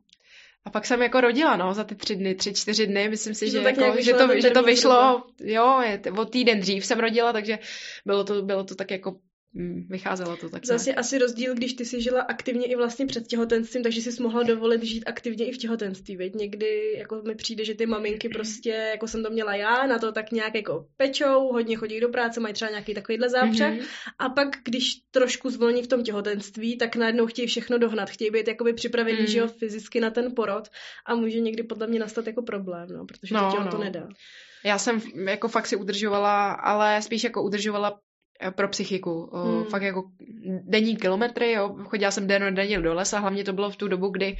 A pak jsem jako rodila, no, za ty tři dny, tři, čtyři dny, myslím si, že, že, jako, že, to, že to vyšlo, jo, o týden dřív jsem rodila, takže bylo to, bylo to tak jako Mm, vycházelo to tak. Zase asi rozdíl, když ty si žila aktivně i vlastně před těhotenstvím, takže jsi mohla dovolit žít aktivně i v těhotenství, veď? Někdy jako mi přijde, že ty maminky prostě, jako jsem to měla já, na to tak nějak jako pečou, hodně chodí do práce, mají třeba nějaký takovýhle zápřeh mm-hmm. a pak, když trošku zvolní v tom těhotenství, tak najednou chtějí všechno dohnat, chtějí být jakoby připravený, mm. že jo, fyzicky na ten porod a může někdy podle mě nastat jako problém, no, protože no, to tělo no. to nedá. Já jsem jako fakt si udržovala, ale spíš jako udržovala pro psychiku. Hmm. Fakt jako denní kilometry, jo. Chodila jsem den denně do lesa, hlavně to bylo v tu dobu, kdy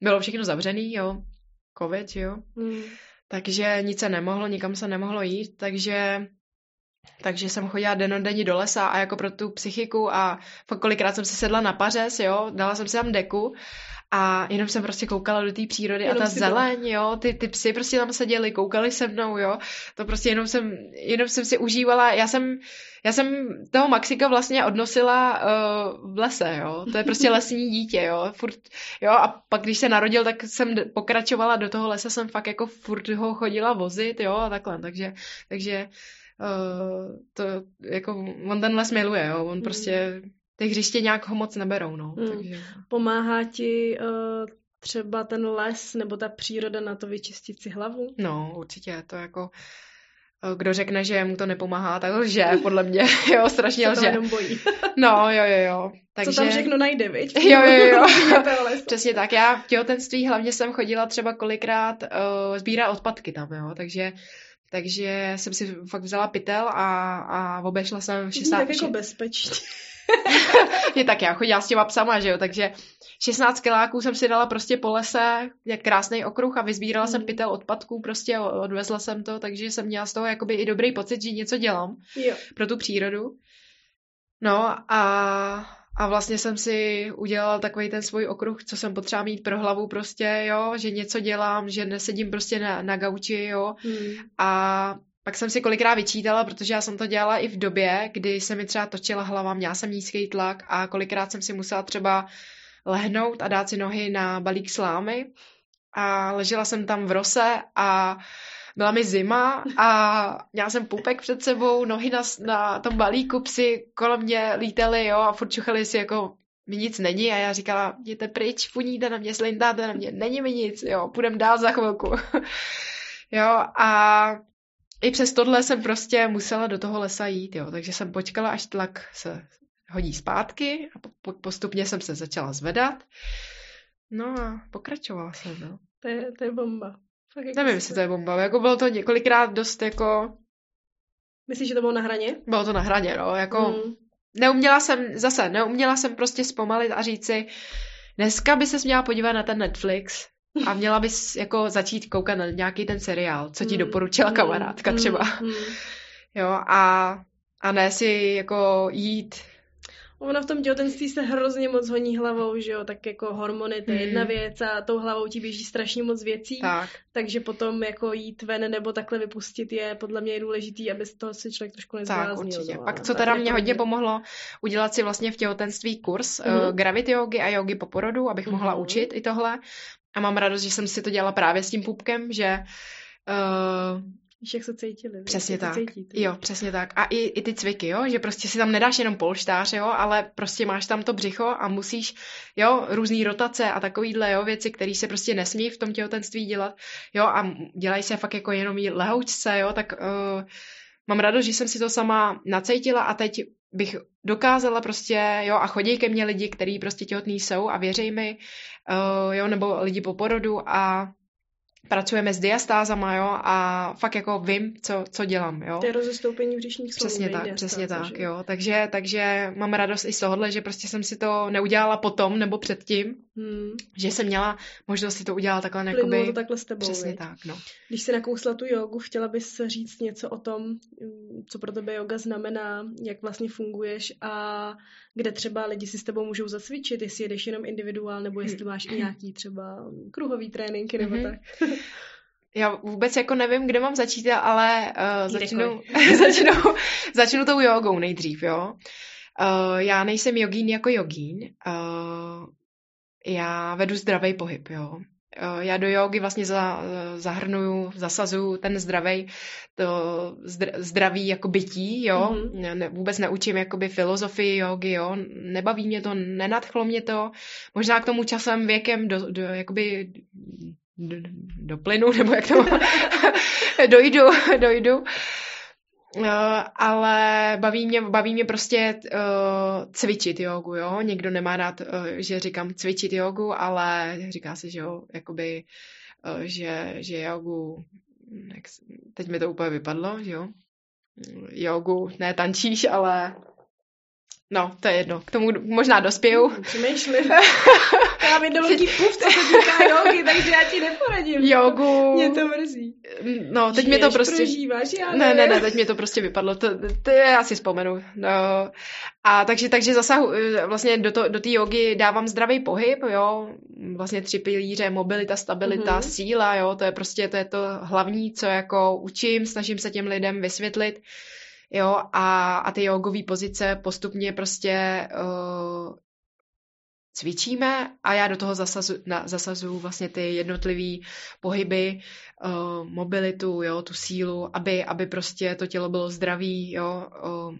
bylo všechno zavřený, jo. Covid, jo. Hmm. Takže nic se nemohlo, nikam se nemohlo jít, takže takže jsem chodila denně do lesa a jako pro tu psychiku a fakt kolikrát jsem se sedla na pařez, jo, dala jsem si tam deku a jenom jsem prostě koukala do té přírody jenom a ta zeleň, to... jo, ty, ty psy prostě tam seděli, koukali se mnou, jo, to prostě jenom jsem, jenom jsem si užívala, já jsem, já jsem toho Maxika vlastně odnosila uh, v lese, jo, to je prostě lesní dítě, jo, furt, jo, a pak když se narodil, tak jsem pokračovala do toho lesa, jsem fakt jako furt ho chodila vozit, jo, a takhle, takže, takže uh, to, jako, on ten les miluje, jo, on hmm. prostě ty hřiště nějak ho moc neberou, no. Hmm. Takže... Pomáhá ti uh, třeba ten les nebo ta příroda na to vyčistit si hlavu? No, určitě, to jako eh, kdo řekne, že mu to nepomáhá, tak lže, podle mě, [LAUGHS] jo, strašně lže. jenom bojí. [LAUGHS] no, jo, jo, jo. Takže... Co tam všechno najde, viď? [LAUGHS] Jo, jo, jo. Přesně tak. Já v těhotenství hlavně jsem chodila třeba kolikrát uh, sbírat odpadky tam, jo, takže takže jsem si fakt vzala pytel a, a obešla jsem 60... Tak jako bezpečně. [LAUGHS] je tak já chodila s těma psama, že jo, takže 16 kiláků jsem si dala prostě po lese, jak krásný okruh a vyzbírala mm. jsem pytel odpadků, prostě odvezla jsem to, takže jsem měla z toho jakoby i dobrý pocit, že něco dělám jo. pro tu přírodu. No a, a vlastně jsem si udělala takový ten svůj okruh, co jsem potřeba mít pro hlavu prostě, jo, že něco dělám, že nesedím prostě na, na gauči, jo, mm. a pak jsem si kolikrát vyčítala, protože já jsem to dělala i v době, kdy se mi třeba točila hlava, měla jsem nízký tlak a kolikrát jsem si musela třeba lehnout a dát si nohy na balík slámy a ležela jsem tam v rose a byla mi zima a měla jsem pupek před sebou, nohy na, na tom balíku, psi kolem mě lítali, jo, a furt čuchali si jako mi nic není a já říkala, jděte pryč, funíte na mě, slindáte na mě, není mi nic, jo, půjdem dál za chvilku. [LAUGHS] jo, a i přes tohle jsem prostě musela do toho lesa jít, jo. Takže jsem počkala, až tlak se hodí zpátky a po, postupně jsem se začala zvedat. No a pokračovala jsem, no. To je, to je bomba. Fakt jako Nevím, jestli to je bomba. Jako bylo to několikrát dost jako... Myslíš, že to bylo na hraně? Bylo to na hraně, no. Jako... Hmm. Neuměla jsem, zase, neuměla jsem prostě zpomalit a říct si, dneska by se měla podívat na ten Netflix a měla bys jako začít koukat na nějaký ten seriál, co ti mm, doporučila mm, kamarádka mm, třeba. Jo, a, a ne si jako jít Ona v tom těhotenství se hrozně moc honí hlavou, že jo, tak jako hormony, to je jedna věc a tou hlavou ti běží strašně moc věcí, tak. takže potom jako jít ven nebo takhle vypustit je podle mě důležitý, aby z toho si člověk trošku nezbláznil. Tak, určitě. No, Pak co teda mě hodně pomohlo, udělat si vlastně v těhotenství kurz mm-hmm. uh, gravity jogy a jogy po porodu, abych mm-hmm. mohla učit i tohle. A mám radost, že jsem si to dělala právě s tím pupkem, že uh, Víš, jak se cítili. Přesně tak. Jo, přesně tak. A i, i ty cviky, jo, že prostě si tam nedáš jenom polštář, jo, ale prostě máš tam to břicho a musíš, jo, různé rotace a takovýhle, jo, věci, které se prostě nesmí v tom těhotenství dělat, jo, a dělají se fakt jako jenom lehoučce, jo, tak uh, mám radost, že jsem si to sama nacítila a teď bych dokázala prostě, jo, a chodí ke mně lidi, kteří prostě těhotní jsou a věří mi, uh, jo, nebo lidi po porodu a pracujeme s diastázama, jo, a fakt jako vím, co, co dělám, jo. To je rozestoupení břišních svalů. Přesně tak, přesně tak, že? jo. Takže, takže mám radost i z tohohle, že prostě jsem si to neudělala potom nebo předtím, Hmm. Že jsem měla možnost si to udělat takhle. Plynulo to takhle s tebou. Přesně viď? tak, no. Když jsi nakousla tu jogu, chtěla bys říct něco o tom, mm, co pro tebe yoga znamená, jak vlastně funguješ a kde třeba lidi si s tebou můžou zacvičit, jestli jedeš jenom individuál, nebo jestli máš i nějaký třeba kruhový tréninky nebo mm-hmm. tak. [LAUGHS] Já vůbec jako nevím, kde mám začít, ale uh, začnu, [LAUGHS] začnu, začnu tou jogou nejdřív, jo. Uh, já nejsem jogín jako jogín. Uh, já vedu zdravý pohyb, jo. Uh, já do jogy vlastně za, zahrnuju, zasazuju ten zdravý, to zdraví jako bytí, jo. Mm-hmm. Ne, vůbec neučím jakoby filozofii jogy, jo. Nebaví mě to, nenadchlo mě to. Možná k tomu časem, věkem, do, do jakoby do, do plynu, [LAUGHS] nebo jak to [LAUGHS] dojdu, [LAUGHS] dojdu. Uh, ale baví mě, baví mě prostě uh, cvičit jogu, jo. Někdo nemá rád, uh, že říkám cvičit jogu, ale říká se, že jo, jakoby, uh, že, že jogu, jak, teď mi to úplně vypadlo, že jo. Jogu ne tančíš, ale No, to je jedno. K tomu možná dospěju. [LAUGHS] Přemýšlím. [LAUGHS] Já mám jedno velký puf, co se týká jogy, takže já ti neporadím. Jogu. Mě to mrzí. No, teď mě to prostě... Prožíváš, já ne, ne, ne, teď mě to prostě vypadlo. To, to já si vzpomenu. No. A takže, takže zasahu, vlastně do, to, do té jogy dávám zdravý pohyb, jo. Vlastně tři pilíře, mobilita, stabilita, mm-hmm. síla, jo. To je prostě, to je to hlavní, co jako učím, snažím se těm lidem vysvětlit jo, a, a ty jogové pozice postupně prostě uh, cvičíme a já do toho zasazu, na, zasazuju vlastně ty jednotlivé pohyby, uh, mobilitu, jo, tu sílu, aby, aby prostě to tělo bylo zdravý, jo, uh,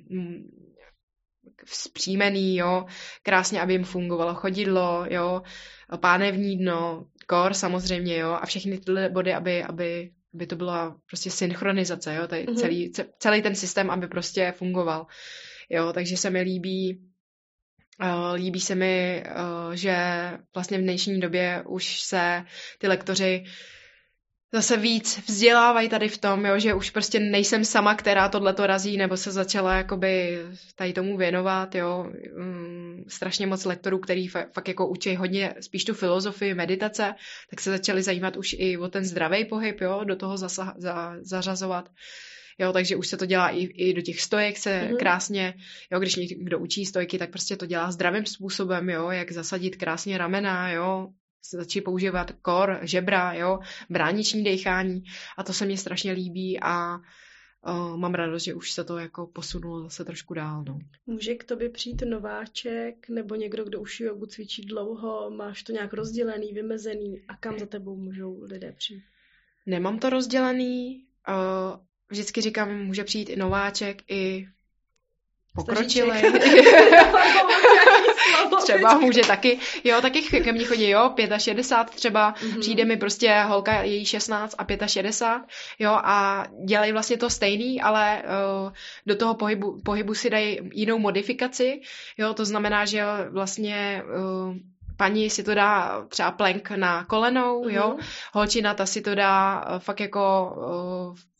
vzpřímený, jo, krásně, aby jim fungovalo chodidlo, jo, pánevní dno, kor samozřejmě, jo, a všechny tyhle body, aby, aby aby to byla prostě synchronizace, jo, tady mm-hmm. celý, celý ten systém, aby prostě fungoval. Jo, takže se mi líbí, uh, líbí se mi, uh, že vlastně v dnešní době už se ty lektoři zase víc vzdělávají tady v tom, jo, že už prostě nejsem sama, která tohle to razí, nebo se začala jakoby tady tomu věnovat, jo. Um, strašně moc lektorů, který fakt jako učí hodně spíš tu filozofii, meditace, tak se začali zajímat už i o ten zdravý pohyb, jo, do toho zasa, za, zařazovat. Jo, takže už se to dělá i, i do těch stojek se mm-hmm. krásně, jo, když někdo učí stojky, tak prostě to dělá zdravým způsobem, jo, jak zasadit krásně ramena, jo, začít používat kor, žebra, jo, brániční dechání a to se mně strašně líbí a uh, mám radost, že už se to jako posunulo zase trošku dál, no. Může k tobě přijít nováček nebo někdo, kdo už jogu cvičí dlouho, máš to nějak rozdělený, vymezený a kam za tebou můžou lidé přijít? Nemám to rozdělený, uh, vždycky říkám, může přijít i nováček, i pokročilý. [LAUGHS] třeba může taky, jo, taky ke mně chodí, jo, 65 třeba, mm-hmm. přijde mi prostě holka, její 16 a 65, jo, a dělají vlastně to stejný, ale uh, do toho pohybu, pohybu si dají jinou modifikaci, jo, to znamená, že vlastně uh, paní si to dá třeba plenk na kolenou, mm-hmm. jo, holčina ta si to dá uh, fakt jako uh,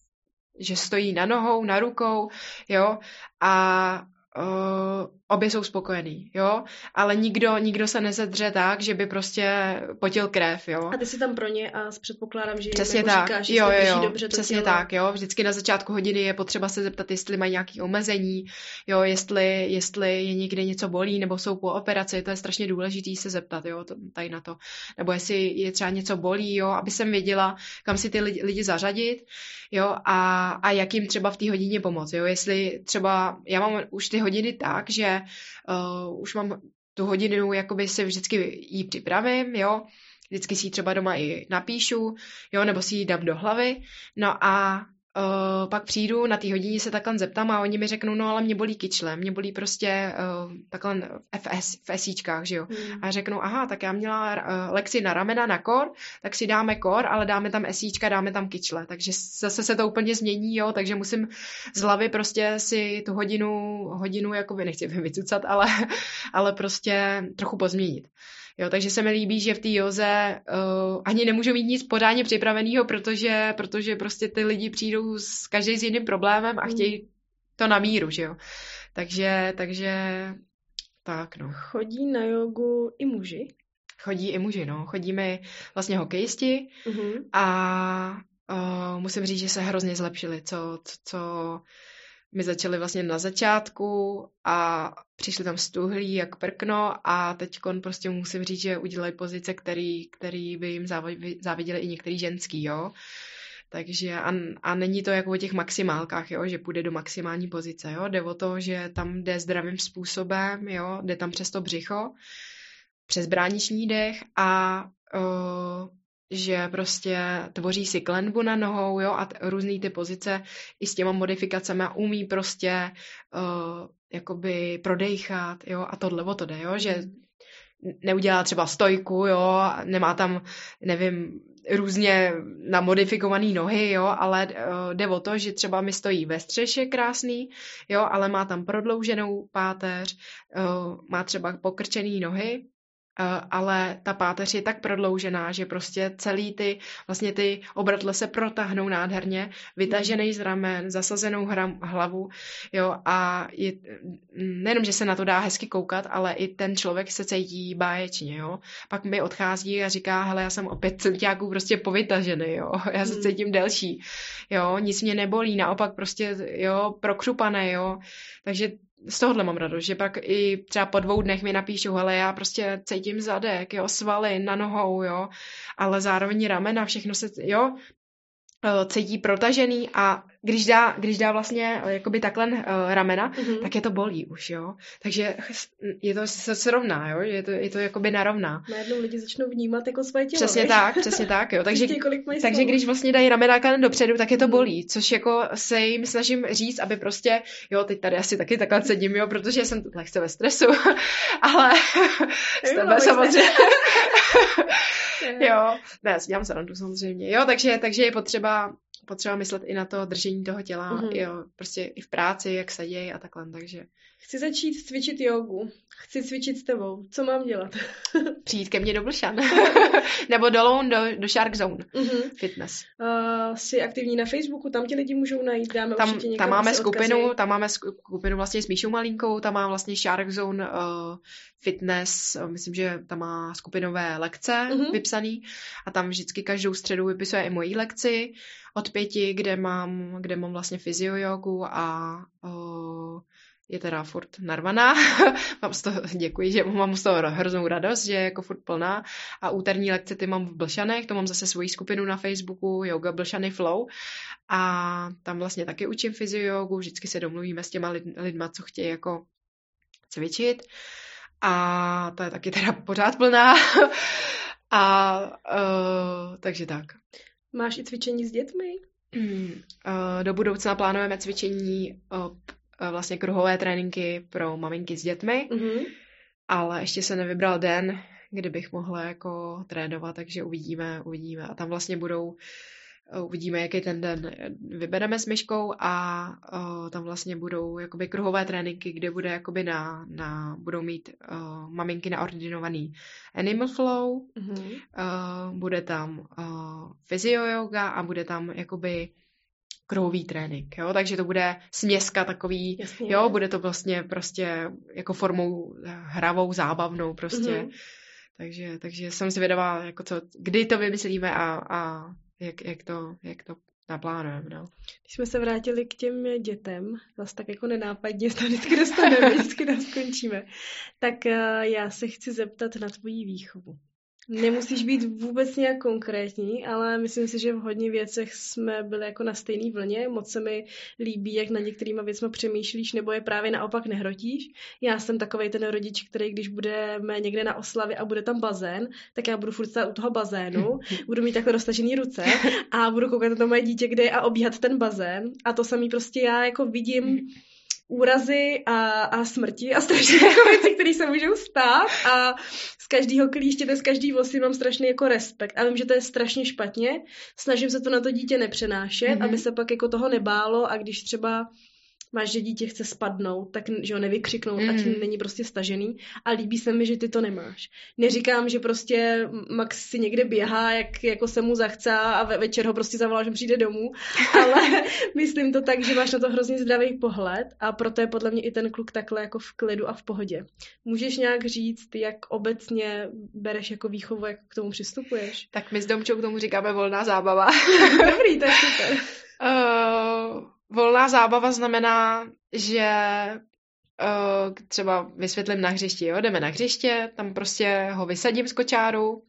že stojí na nohou, na rukou, jo, a uh, obě jsou spokojený, jo, ale nikdo, nikdo se nezedře tak, že by prostě potil krev, jo. A ty si tam pro ně a předpokládám, že přesně jako tak. říkáš, že jo, jo, jo. dobře přesně tělo. tak, jo, vždycky na začátku hodiny je potřeba se zeptat, jestli mají nějaké omezení, jo, jestli, jestli je někde něco bolí, nebo jsou po operaci, to je strašně důležité se zeptat, jo, to, tady na to, nebo jestli je třeba něco bolí, jo, aby jsem věděla, kam si ty lidi, lidi zařadit, jo, a, a jak jim třeba v té hodině pomoct, jo, jestli třeba, já mám už ty hodiny tak, že uh, už mám tu hodinu, jakoby si vždycky jí připravím, jo, vždycky si ji třeba doma i napíšu, jo, nebo si ji dám do hlavy, no a Uh, pak přijdu, na té hodině se takhle zeptám a oni mi řeknou, no ale mě bolí kyčle, mě bolí prostě uh, takhle FS, v esíčkách, že jo. Hmm. A řeknu, aha, tak já měla uh, lekci na ramena, na kor, tak si dáme kor, ale dáme tam esíčka, dáme tam kyčle. Takže zase se to úplně změní, jo, takže musím z hlavy prostě si tu hodinu, hodinu jakoby, nechci [LAUGHS] vycucat, ale, ale prostě trochu pozměnit. Jo, takže se mi líbí, že v té joze uh, ani nemůžu mít nic pořádně připraveného, protože, protože prostě ty lidi přijdou s každý s jiným problémem a hmm. chtějí to na míru, že jo. Takže, takže tak no. Chodí na jogu i muži? chodí i muži, no. Chodí mi vlastně hokejisti mm-hmm. a uh, musím říct, že se hrozně zlepšili, co, co, co my začali vlastně na začátku a přišli tam stuhlí jak prkno a teď prostě musím říct, že udělají pozice, který, který by jim záviděli i některý ženský, jo. Takže a, a není to jako o těch maximálkách, jo, že půjde do maximální pozice, jo. Jde o to, že tam jde zdravým způsobem, jo, jde tam přes to břicho, přes brániční dech a uh, že prostě tvoří si klenbu na nohou, jo, a t- různý ty pozice i s těma modifikacemi umí prostě uh, jakoby prodejchat, jo, a tohle o to jde, jo, že neudělá třeba stojku, jo, nemá tam, nevím, různě namodifikované nohy, jo, ale uh, jde o to, že třeba mi stojí ve střeše krásný, jo, ale má tam prodlouženou páteř, uh, má třeba pokrčený nohy, ale ta páteř je tak prodloužená, že prostě celý ty, vlastně ty obratle se protahnou nádherně, vytažený z ramen, zasazenou hram, hlavu, jo, a je, nejenom, že se na to dá hezky koukat, ale i ten člověk se cítí báječně, jo. Pak mi odchází a říká, hele, já jsem o pět centiáků prostě povytažený, jo, [LAUGHS] já se hmm. cítím delší, jo, nic mě nebolí, naopak prostě, jo, prokřupané, jo, takže z tohohle mám radost, že pak i třeba po dvou dnech mi napíšou, hele, já prostě cítím zadek, jo, svaly na nohou, jo, ale zároveň ramena, všechno se, jo, Eh, cítí protažený a když dá, když dá vlastně eh, jakoby takhle uh, ramena, mm-hmm. tak je to bolí už, jo. Takže je to se srovná, jo, je to, je to jakoby narovná. Najednou lidi začnou vnímat jako své tělo. Přesně tak, přesně tak, jo. [LAUGHS] Takže, takže když vlastně dají ramena takhle dopředu, tak je to mhm. bolí, což jako se jim snažím říct, aby prostě, jo, teď tady asi taky takhle sedím, jo, protože jsem lehce ve stresu, [LAUGHS] ale [LAUGHS] s tebe samozřejmě. jo, ne, dělám se samozřejmě, jo, takže, takže je potřeba potřeba myslet i na to držení toho těla, mm-hmm. jo, prostě i v práci, jak se děje a takhle, takže. Chci začít cvičit jogu. Chci cvičit s tebou. Co mám dělat? [LAUGHS] Přijít ke mně do Blšan. [LAUGHS] Nebo dolů do, do Shark Zone mm-hmm. Fitness. Uh, jsi aktivní na Facebooku, tam ti lidi můžou najít, dáme tam, určitě tam máme skupinu, odkazy. tam máme skupinu vlastně s Míšou Malinkou, tam má vlastně Shark Zone uh, Fitness, uh, myslím, že tam má skupinové lekce mm-hmm. vypsaný a tam vždycky každou středu vypisuje i moji lekci od pěti, kde mám, kde mám vlastně fyziojogu a uh, je teda furt narvaná. [LAUGHS] mám z toho, děkuji, že mám z toho hroznou radost, že je jako furt plná. A úterní lekce ty mám v Blšanech, to mám zase svoji skupinu na Facebooku, Yoga Blšany Flow. A tam vlastně taky učím fyziojogu, vždycky se domluvíme s těma lid, lidma, co chtějí jako cvičit. A to je taky teda pořád plná. [LAUGHS] a uh, takže tak. Máš i cvičení s dětmi? Mm, uh, do budoucna plánujeme cvičení uh, vlastně kruhové tréninky pro maminky s dětmi, mm-hmm. ale ještě se nevybral den, kdy bych mohla jako trénovat, takže uvidíme, uvidíme. A tam vlastně budou uvidíme, jaký ten den vybereme s myškou a uh, tam vlastně budou jakoby kruhové tréninky, kde bude jakoby na, na budou mít uh, maminky na ordinovaný animal flow, mm-hmm. uh, bude tam uh, physio yoga a bude tam jakoby kruhový trénink, jo, takže to bude směska takový, Jasně. jo, bude to vlastně prostě jako formou hravou, zábavnou prostě, mm-hmm. takže, takže jsem si vědavá, jako co, kdy to vymyslíme a, a jak, jak, to, jak to naplánujeme. No. Když jsme se vrátili k těm dětem, zase tak jako nenápadně to vždycky dostaneme, [LAUGHS] vždycky tam skončíme, tak eh, já se chci zeptat na tvoji výchovu. Nemusíš být vůbec nějak konkrétní, ale myslím si, že v hodně věcech jsme byli jako na stejné vlně. Moc se mi líbí, jak na některýma věcmi přemýšlíš, nebo je právě naopak nehrotíš. Já jsem takový ten rodič, který když budeme někde na oslavě a bude tam bazén, tak já budu furt stát u toho bazénu, [LAUGHS] budu mít takhle roztažený ruce a budu koukat na to moje dítě, kde je a obíhat ten bazén. A to samý prostě já jako vidím [LAUGHS] úrazy a, a smrti a strašně [LAUGHS] jako věci, které se můžou stát a z každého klíštěte, z každý vosy mám strašný jako respekt a vím, že to je strašně špatně, snažím se to na to dítě nepřenášet, mm-hmm. aby se pak jako toho nebálo a když třeba máš, že dítě chce spadnout, tak že ho nevykřiknout, mm. ať není prostě stažený. A líbí se mi, že ty to nemáš. Neříkám, že prostě Max si někde běhá, jak jako se mu zachce a ve, večer ho prostě zavolá, že přijde domů, [LAUGHS] ale myslím to tak, že máš na to hrozně zdravý pohled a proto je podle mě i ten kluk takhle jako v klidu a v pohodě. Můžeš nějak říct, jak obecně bereš jako výchovu, jak k tomu přistupuješ? Tak my s Domčou k tomu říkáme volná zábava. [LAUGHS] Dobrý, to je super. Uh, [LAUGHS] volná zábava znamená, že uh, třeba vysvětlím na hřišti, jo, jdeme na hřiště, tam prostě ho vysadím z kočáru,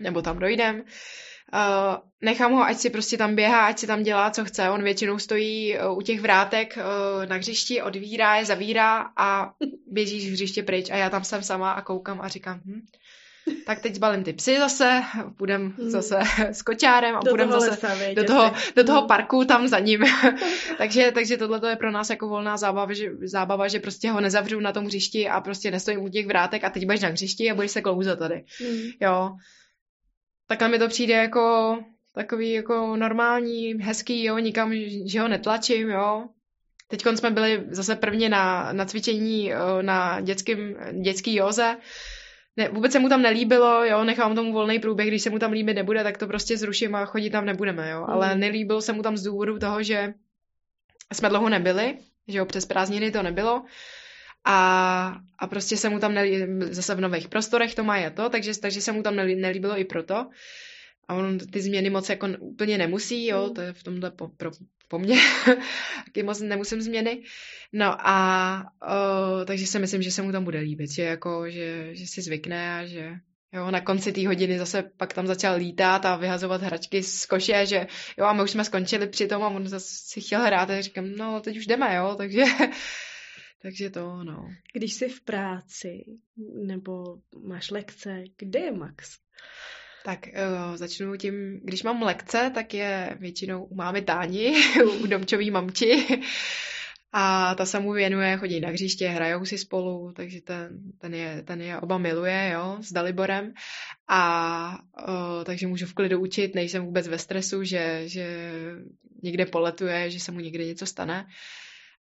nebo tam dojdem, uh, nechám ho, ať si prostě tam běhá, ať si tam dělá, co chce. On většinou stojí uh, u těch vrátek uh, na hřišti, odvírá je, zavírá a běží z hřiště pryč a já tam jsem sama a koukám a říkám, hm, tak teď zbalím ty psy zase, půjdem hmm. zase [LAUGHS] s kočárem a půjdem zase lesa, do, toho, do toho hmm. parku tam za ním. [LAUGHS] takže, takže tohle je pro nás jako volná zábava že, zábava, že prostě ho nezavřu na tom hřišti a prostě nestojím u těch vrátek a teď budeš na hřišti a budeš se klouzat tady. Hmm. Jo. Takhle mi to přijde jako takový jako normální, hezký, jo, nikam, že ho netlačím, jo. Teď jsme byli zase prvně na, na cvičení na dětským, dětský józe, ne, vůbec se mu tam nelíbilo, jo, nechám tomu volný průběh, když se mu tam líbit nebude, tak to prostě zruším a chodit tam nebudeme, jo. Mm. Ale nelíbilo se mu tam z důvodu toho, že jsme dlouho nebyli, že jo, přes prázdniny to nebylo. A, a prostě se mu tam nelíbilo, zase v nových prostorech to má je to, takže, takže se mu tam nelíbilo i proto. A on ty změny moc jako úplně nemusí, jo, mm. to je v tomhle po, pro, po mně, [LAUGHS] taky moc nemusím změny. No a o, takže si myslím, že se mu tam bude líbit, že jako, že, že si zvykne a že Jo, na konci té hodiny zase pak tam začal lítat a vyhazovat hračky z koše, že jo, a my už jsme skončili při tom a on zase si chtěl hrát a říkám, no, teď už jdeme, jo, takže, [LAUGHS] takže to, no. Když jsi v práci nebo máš lekce, kde je Max? Tak uh, začnu tím, když mám lekce, tak je většinou u mámy Táni, [LAUGHS] u domčový mamči. A ta se mu věnuje, chodí na hřiště, hrajou si spolu, takže ten, ten, je, ten je oba miluje, jo, s Daliborem. A uh, takže můžu v klidu učit, nejsem vůbec ve stresu, že, že někde poletuje, že se mu někde něco stane.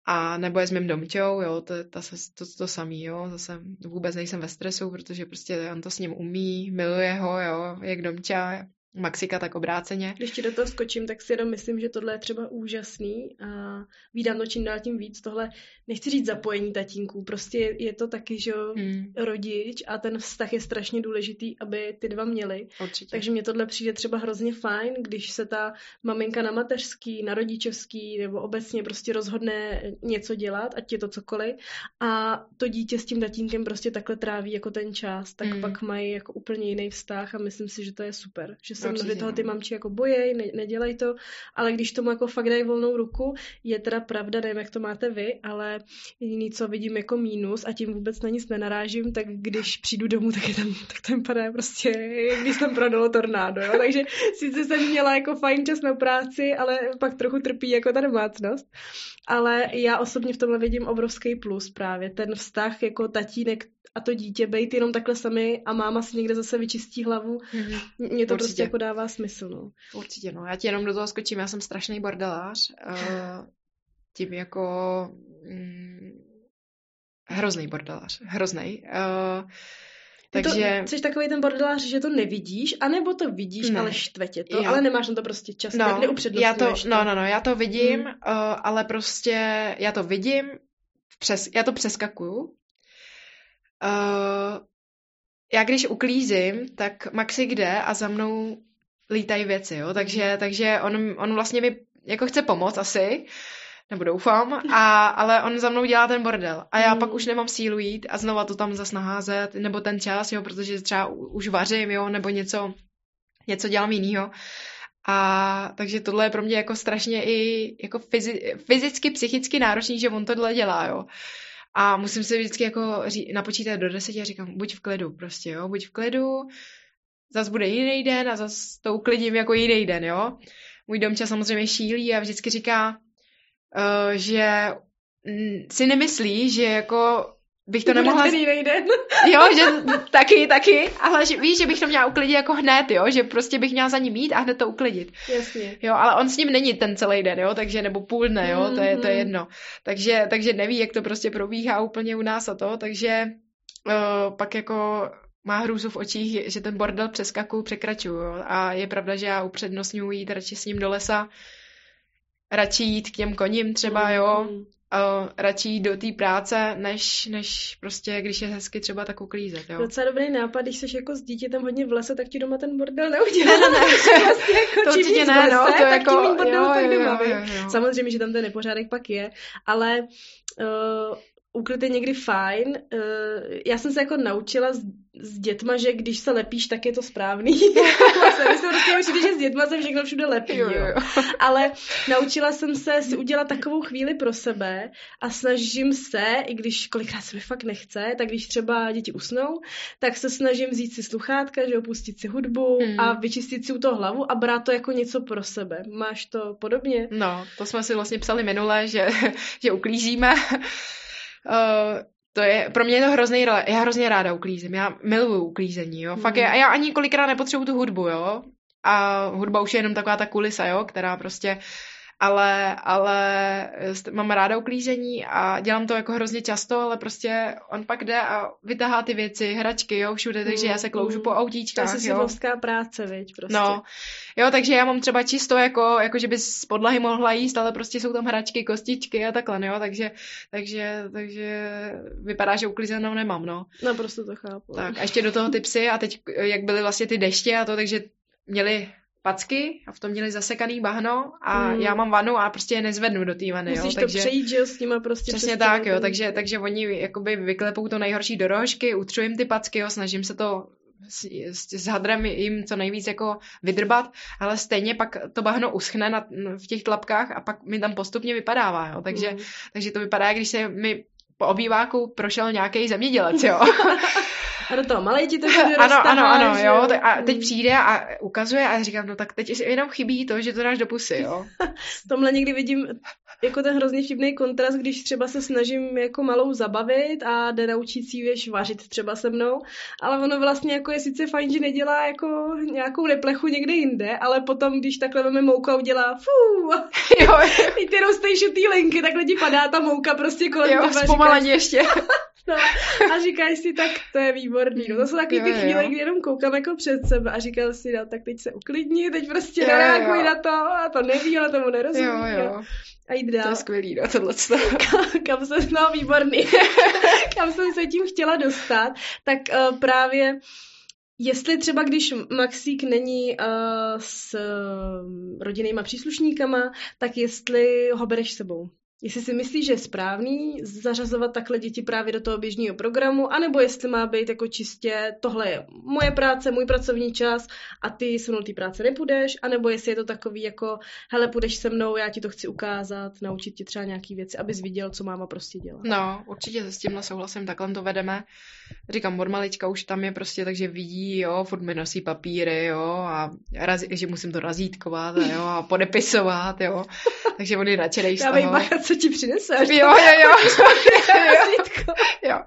A nebo je s mým domčou, jo, to, to, to, to, to samý, jo, zase vůbec nejsem ve stresu, protože prostě on to s ním umí, miluje ho, jo, jak domča, Maxika tak obráceně. Když ti do toho skočím, tak si jenom myslím, že tohle je třeba úžasný a vídám to čím dál tím víc. Tohle, nechci říct zapojení tatínků, prostě je to taky, že hmm. rodič a ten vztah je strašně důležitý, aby ty dva měli. Určitě. Takže mně tohle přijde třeba hrozně fajn, když se ta maminka na mateřský, na rodičovský nebo obecně prostě rozhodne něco dělat, ať je to cokoliv a to dítě s tím tatínkem prostě takhle tráví jako ten čas, tak hmm. pak mají jako úplně jiný vztah a myslím si, že to je super, že se mnohdy toho ty no. mamči jako bojej, ne, nedělej to, ale když tomu jako fakt dají volnou ruku, je teda pravda, nevím, jak to máte vy, ale jediný, co vidím jako mínus a tím vůbec na nic nenarážím, tak když přijdu domů, tak, je tam, tak tam padá prostě, když tam prodalo tornádo, jo? takže sice jsem měla jako fajn čas na práci, ale pak trochu trpí jako ta domácnost. Ale já osobně v tomhle vidím obrovský plus právě, ten vztah jako tatínek a to dítě být jenom takhle sami a máma si někde zase vyčistí hlavu. Mm-hmm. Mně to Určitě. prostě jako dává smysl. No. Určitě, no. Já ti jenom do toho skočím, já jsem strašný bordelář. Uh, tím jako mm, hrozný bordelář. Hrozný. Uh, takže... To, jsi takový ten bordelář, že to nevidíš, anebo to vidíš, ne. ale štve tě to, já... ale nemáš na to prostě čas, no, já to, to. No, no, no, já to vidím, hmm. uh, ale prostě já to vidím, přes, já to přeskakuju, Uh, já když uklízím, tak Maxi jde a za mnou lítají věci, jo, takže, takže on, on vlastně mi jako chce pomoct asi, nebo doufám, [LAUGHS] a, ale on za mnou dělá ten bordel a já mm. pak už nemám sílu jít a znova to tam zase naházet, nebo ten čas, jo, protože třeba už vařím, jo, nebo něco, něco dělám jinýho. A takže tohle je pro mě jako strašně i jako fyzi, fyzicky, psychicky náročný, že on tohle dělá, jo. A musím se vždycky jako ří, napočítat do deseti a říkám, buď v klidu prostě, jo, buď v klidu, zas bude jiný den a zas to uklidím jako jiný den, jo. Můj domča samozřejmě šílí a vždycky říká, uh, že si nemyslí, že jako bych to nemohla... den. [LAUGHS] jo, že taky, taky, ale že, víš, že bych to měla uklidit jako hned, jo, že prostě bych měla za ním mít a hned to uklidit. Jasně. Jo, ale on s ním není ten celý den, jo, takže nebo půl dne, jo, to je, to je mm-hmm. jedno. Takže, takže neví, jak to prostě probíhá úplně u nás a to, takže uh, pak jako má hrůzu v očích, že ten bordel přeskakuju, překračuju. Jo? A je pravda, že já upřednostňuji jít radši s ním do lesa, radši jít k těm koním třeba, jo, mm. Uh, radši do té práce, než, než prostě, když je hezky třeba tak uklízet, jo. Docela dobrý nápad, když jsi jako s dítětem hodně v lese, tak ti doma ten bordel neudělá. Ne, ne, [LAUGHS] vlastně jako, to určitě ne, lese, no, to tak jako, tím bordel jo, tak jo, jo, jo, jo. Samozřejmě, že tam ten nepořádek pak je, ale uh, úklid je někdy fajn. Eh, já jsem se jako naučila s, s dětma, že když se lepíš, tak je to správný. [LAUGHS] Vy se prostě určitě, že s dětma se všechno všude lepí. Jo, jo. Ale naučila jsem se si udělat takovou chvíli pro sebe a snažím se, i když kolikrát se mi fakt nechce, tak když třeba děti usnou, tak se snažím vzít si sluchátka, že opustit si hudbu hmm. a vyčistit si u toho hlavu a brát to jako něco pro sebe. Máš to podobně? No, to jsme si vlastně psali minule, že, [LAUGHS] že uklízíme Uh, to je, pro mě je to hrozný, já hrozně ráda uklízím, já miluju uklízení, jo, fakt je, a já ani kolikrát nepotřebuju tu hudbu, jo, a hudba už je jenom taková ta kulisa, jo, která prostě ale, ale mám ráda uklízení a dělám to jako hrozně často, ale prostě on pak jde a vytahá ty věci, hračky, jo, všude, takže já se mm, kloužu po autíčkách, To je jo. práce, viď, prostě. No, jo, takže já mám třeba čisto jako, jako že bys z podlahy mohla jíst, ale prostě jsou tam hračky, kostičky a takhle, jo, takže, takže, takže vypadá, že uklízenou nemám, no. No, prostě to chápu. Tak a ještě do toho ty psy a teď, jak byly vlastně ty deště a to, takže měli packy a v tom měli zasekaný bahno a hmm. já mám vanu a prostě je nezvednu do té vany. Musíš jo, takže, to přejít, že s nima prostě. Přesně tak, jo, takže, takže oni jakoby vyklepou to nejhorší do rožky, utřu jim ty packy, jo, snažím se to s, s, s hadrem jim co nejvíc jako vydrbat, ale stejně pak to bahno uschne na, v těch tlapkách a pak mi tam postupně vypadává, jo, takže, hmm. takže to vypadá, když se mi po obýváku prošel nějaký zemědělec, jo. [LAUGHS] A do toho malej ti to [LAUGHS] Ano, ano, ano, jo. A teď přijde a ukazuje a říkám, no tak teď jenom chybí to, že to dáš do pusy, jo. v [LAUGHS] tomhle někdy vidím jako ten hrozně vtipný kontrast, když třeba se snažím jako malou zabavit a jde naučit si věš vařit třeba se mnou, ale ono vlastně jako je sice fajn, že nedělá jako nějakou neplechu někde jinde, ale potom, když takhle veme mouka udělá fú, [LAUGHS] jo. ty rostejší ty linky, takhle ti padá ta mouka prostě kolem jo, tebe. ještě. No, a říkáš si, tak to je výborný. No, to jsou takové ty chvíle, kdy jenom koukám jako před sebe a říkal si, no, tak teď se uklidni, teď prostě nereaguj na to a to neví, ale tomu nerozumí. Jo, jo. A jít dál. To je skvělý, no, tohle. kam, kam jsem, no, výborný. [LAUGHS] kam jsem se tím chtěla dostat, tak uh, právě Jestli třeba, když Maxík není uh, s uh, rodinnýma příslušníkama, tak jestli ho bereš sebou? Jestli si myslíš, že je správný zařazovat takhle děti právě do toho běžného programu, anebo jestli má být jako čistě tohle je moje práce, můj pracovní čas a ty se mnou té práce nepůjdeš, anebo jestli je to takový jako, hele, půjdeš se mnou, já ti to chci ukázat, naučit ti třeba nějaký věci, abys viděl, co máma prostě dělá. No, určitě se s tímhle souhlasím, takhle to vedeme. Říkám, od malička už tam je prostě, takže vidí, jo, furt mi nosí papíry, jo, a raz, že musím to razítkovat, a jo, a podepisovat, jo. [LAUGHS] Takže on je nadšenej z toho co ti přinese. Jo, jo, [LAUGHS] jo. jo. jo.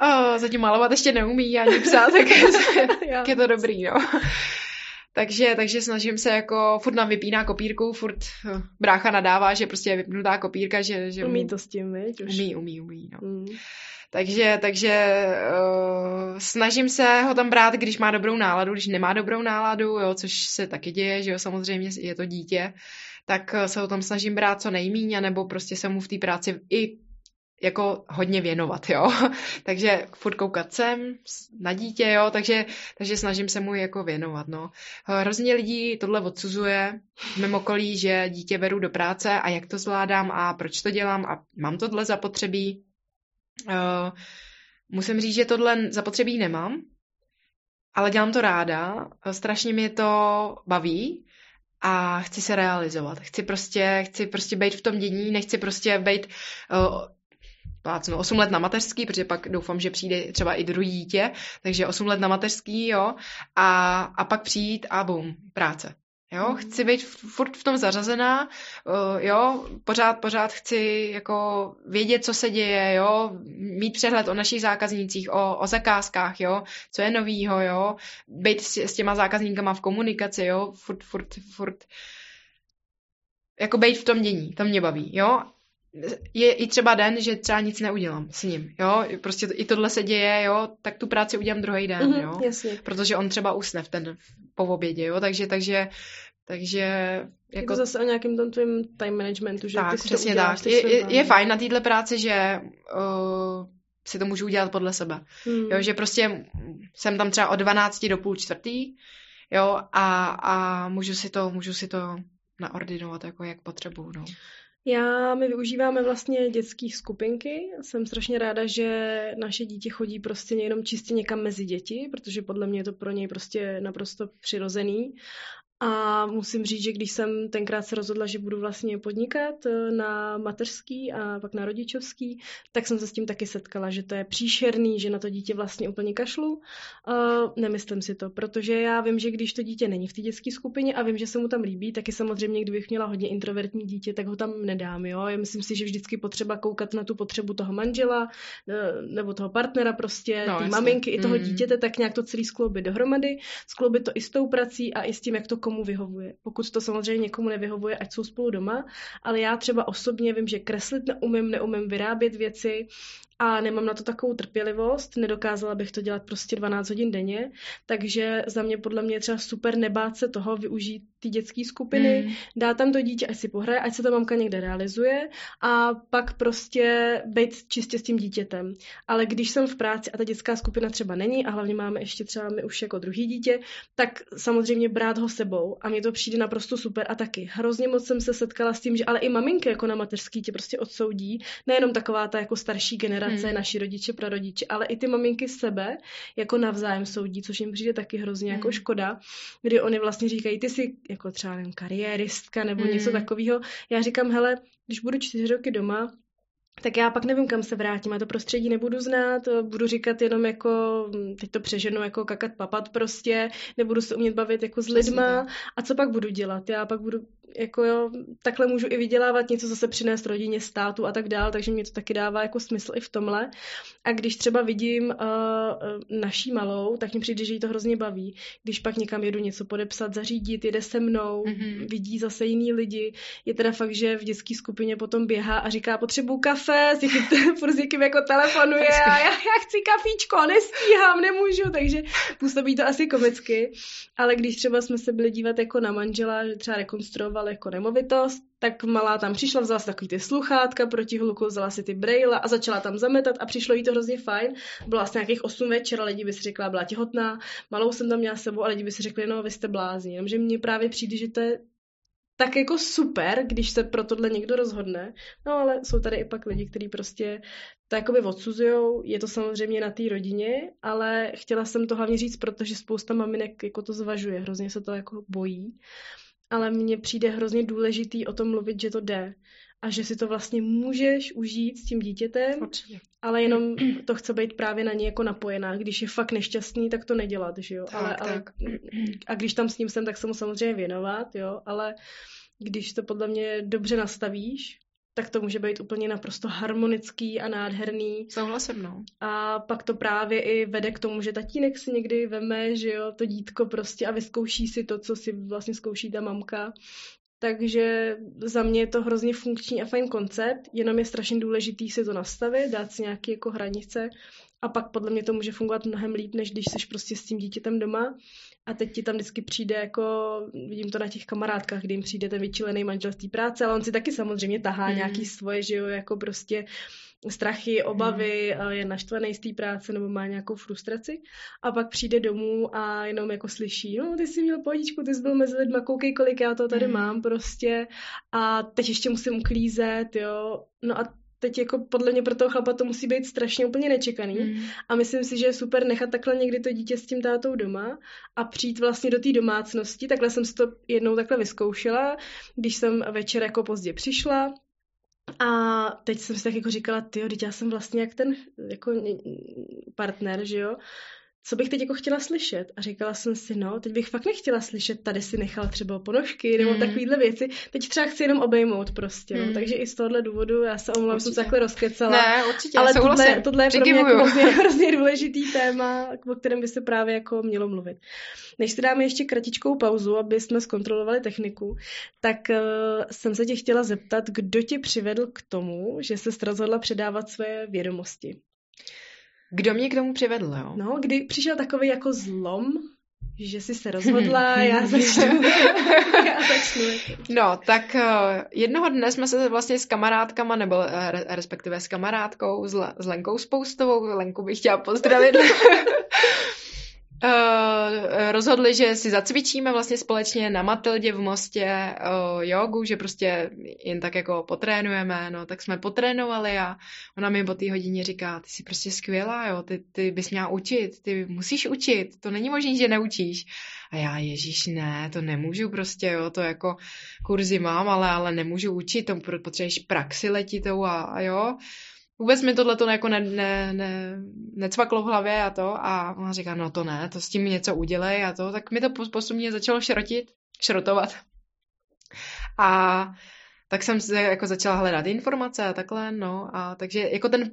Oh, zatím malovat ještě neumí ani psát, tak [LAUGHS] je, tak je to dobrý, no. Takže, takže snažím se jako, furt nám vypíná kopírku, furt eh, brácha nadává, že prostě je vypnutá kopírka, že... že umí to s tím, viď? Už. Umí, umí, umí, no. Mm. Takže, takže uh, snažím se ho tam brát, když má dobrou náladu, když nemá dobrou náladu, jo, což se taky děje, že jo, samozřejmě je to dítě, tak eh, se ho tam snažím brát co nejmíň, nebo prostě se mu v té práci i jako hodně věnovat, jo. [LAUGHS] takže furt koukat sem na dítě, jo, takže, takže snažím se mu jako věnovat, no. Hrozně lidí tohle odsuzuje v mém okolí, že dítě beru do práce a jak to zvládám a proč to dělám a mám tohle zapotřebí. Uh, musím říct, že tohle zapotřebí nemám, ale dělám to ráda, strašně mě to baví a chci se realizovat. Chci prostě, chci prostě být v tom dění, nechci prostě být uh, plácnu 8 let na mateřský, protože pak doufám, že přijde třeba i druhý dítě, takže 8 let na mateřský, jo, a, a pak přijít a bum, práce. Jo, chci být furt v tom zařazená, uh, jo, pořád, pořád chci jako vědět, co se děje, jo, mít přehled o našich zákaznících, o, o zakázkách, jo, co je novýho, jo, být s, s těma zákazníkama v komunikaci, jo, furt, furt, furt, jako být v tom dění, to mě baví, jo, je i třeba den, že třeba nic neudělám s ním, jo, prostě i tohle se děje, jo, tak tu práci udělám druhý den, mm-hmm, jo, jasně. protože on třeba usne v ten po obědě, jo, takže, takže, takže jako... Je to zase o nějakém tom tvým time managementu, že tak, ty si přesně to uděláš, tak. Je, je, je fajn na této práci, že uh, si to můžu udělat podle sebe, hmm. jo, že prostě jsem tam třeba od 12 do půl čtvrtý, jo, a, a můžu si to, můžu si to naordinovat, jako jak potřebuju, no. Já, my využíváme vlastně dětské skupinky. Jsem strašně ráda, že naše dítě chodí prostě jenom čistě někam mezi děti, protože podle mě je to pro něj prostě naprosto přirozený. A musím říct, že když jsem tenkrát se rozhodla, že budu vlastně podnikat eh, na mateřský a pak na rodičovský, tak jsem se s tím taky setkala, že to je příšerný, že na to dítě vlastně úplně kašlu. Nemyslím si to, protože já vím, že když to dítě není v té dětské skupině a vím, že se mu tam líbí, taky samozřejmě, kdybych měla hodně introvertní dítě, tak ho tam nedám. Jo? Já myslím si, že vždycky potřeba koukat na tu potřebu toho manžela eh, nebo toho partnera, prostě no, té maminky i toho mm. dítěte, tak nějak to celý skloubit dohromady, skloubit to i s tou prací a i s tím, jak to komu vyhovuje. Pokud to samozřejmě někomu nevyhovuje, ať jsou spolu doma, ale já třeba osobně vím, že kreslit neumím, neumím vyrábět věci, a nemám na to takovou trpělivost, nedokázala bych to dělat prostě 12 hodin denně, takže za mě podle mě je třeba super nebát se toho, využít ty dětské skupiny, mm. dát tam to dítě, ať si pohraje, ať se to mamka někde realizuje a pak prostě být čistě s tím dítětem. Ale když jsem v práci a ta dětská skupina třeba není a hlavně máme ještě třeba my už jako druhý dítě, tak samozřejmě brát ho sebou a mně to přijde naprosto super a taky. Hrozně moc jsem se setkala s tím, že ale i maminky jako na mateřský tě prostě odsoudí, nejenom taková ta jako starší generace, generace, hmm. naši rodiče, prarodiče, ale i ty maminky sebe jako navzájem soudí, což jim přijde taky hrozně jako hmm. jako škoda, kdy oni vlastně říkají, ty jsi jako třeba nevím, kariéristka nebo hmm. něco takového. Já říkám, hele, když budu čtyři roky doma, tak já pak nevím, kam se vrátím. A to prostředí nebudu znát, budu říkat jenom jako, teď to přeženu, jako kakat papat prostě, nebudu se umět bavit jako s lidma. A co pak budu dělat? Já pak budu jako jo, takhle můžu i vydělávat něco, zase přinést rodině, státu a tak dál, takže mě to taky dává jako smysl i v tomhle. A když třeba vidím uh, naší malou, tak mi přijde, že jí to hrozně baví. Když pak někam jedu něco podepsat, zařídit, jede se mnou, mm-hmm. vidí zase jiný lidi. Je teda fakt, že v dětské skupině potom běhá a říká, potřebuju kafe, s někým, [LAUGHS] furt s někým jako telefonuje a já, já chci kafíčko, nestíhám, nemůžu, takže působí to asi komicky. Ale když třeba jsme se byli dívat jako na manžela, že třeba rekonstruoval prodával jako nemovitost, tak malá tam přišla, vzala si takový ty sluchátka proti hluku, vzala si ty brejle a začala tam zametat a přišlo jí to hrozně fajn. Bylo asi nějakých 8 večer a lidi by si řekla, byla těhotná, malou jsem tam měla sebou a lidi by si řekli, no vy jste blázni. Jenomže mně právě přijde, že to je tak jako super, když se pro tohle někdo rozhodne. No ale jsou tady i pak lidi, kteří prostě to jakoby odsuzujou. Je to samozřejmě na té rodině, ale chtěla jsem to hlavně říct, protože spousta maminek jako to zvažuje, hrozně se to jako bojí ale mně přijde hrozně důležitý o tom mluvit, že to jde a že si to vlastně můžeš užít s tím dítětem, Určitě. ale jenom to chce být právě na ně jako napojená. Když je fakt nešťastný, tak to nedělat, že jo. Tak, ale, tak. ale, a když tam s ním jsem, tak se mu samozřejmě věnovat, jo, ale když to podle mě dobře nastavíš, tak to může být úplně naprosto harmonický a nádherný. Souhlasím, no. A pak to právě i vede k tomu, že tatínek si někdy veme, že jo, to dítko prostě a vyzkouší si to, co si vlastně zkouší ta mamka. Takže za mě je to hrozně funkční a fajn koncept, jenom je strašně důležitý si to nastavit, dát si nějaké jako hranice a pak podle mě to může fungovat mnohem líp, než když jsi prostě s tím dítětem doma a teď ti tam vždycky přijde jako, vidím to na těch kamarádkách, kdy jim přijde ten vyčilený manželství práce, ale on si taky samozřejmě tahá mm. nějaký svoje, že jo, jako prostě strachy, obavy, mm. je naštvaný z té práce nebo má nějakou frustraci a pak přijde domů a jenom jako slyší, no ty jsi měl pohodičku, ty jsi byl mezi lidma, koukej, kolik já to tady mm. mám prostě a teď ještě musím uklízet, jo, no a teď jako podle mě pro toho chlapa to musí být strašně úplně nečekaný. Mm. a myslím si, že je super nechat takhle někdy to dítě s tím tátou doma a přijít vlastně do té domácnosti, takhle jsem si to jednou takhle vyzkoušela, když jsem večer jako pozdě přišla, a teď jsem si tak jako říkala, ty, teď já jsem vlastně jak ten jako partner, že jo, co bych teď jako chtěla slyšet? A říkala jsem si, no, teď bych fakt nechtěla slyšet, tady si nechal třeba ponožky nebo mm. takovýhle věci. Teď třeba chci jenom obejmout prostě, mm. no. Takže i z tohohle důvodu, já se omlouvám, jsem se takhle rozkecala. Ne, určitě, Ale tohle, tohle je pro mě jako hrozně, [LAUGHS] hrozně důležitý téma, o kterém by se právě jako mělo mluvit. Než si dáme ještě kratičkou pauzu, aby jsme zkontrolovali techniku, tak uh, jsem se tě chtěla zeptat, kdo tě přivedl k tomu, že se rozhodla předávat své vědomosti. Kdo mě k tomu přivedl, jo? No, kdy přišel takový jako zlom, že jsi se rozhodla, [LAUGHS] já začnu. [LAUGHS] já začnu. No, tak uh, jednoho dne jsme se vlastně s kamarádkama, nebo uh, respektive s kamarádkou, s, s Lenkou Spoustovou, Lenku bych chtěla pozdravit, [LAUGHS] Uh, rozhodli, že si zacvičíme vlastně společně na Matildě v Mostě uh, jogu, že prostě jen tak jako potrénujeme, no tak jsme potrénovali a ona mi po té hodině říká, ty jsi prostě skvělá, jo, ty, ty bys měla učit, ty musíš učit, to není možné, že neučíš. A já, ježíš, ne, to nemůžu prostě, jo, to jako kurzy mám, ale, ale nemůžu učit, to potřebuješ praxi letitou a, a jo vůbec mi tohle to jako ne, ne, ne, necvaklo v hlavě a to a ona říká, no to ne, to s tím něco udělej a to, tak mi to postupně začalo šrotit, šrotovat. A tak jsem se jako začala hledat informace a takhle, no a takže jako ten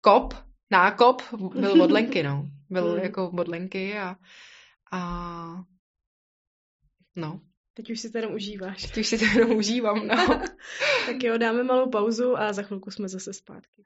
kop, nákop byl od [LAUGHS] Lenky, no. Byl hmm. jako od Lenky a, a no. Teď už si to jenom užíváš. Teď už si to jenom užívám, no. [LAUGHS] tak jo, dáme malou pauzu a za chvilku jsme zase zpátky.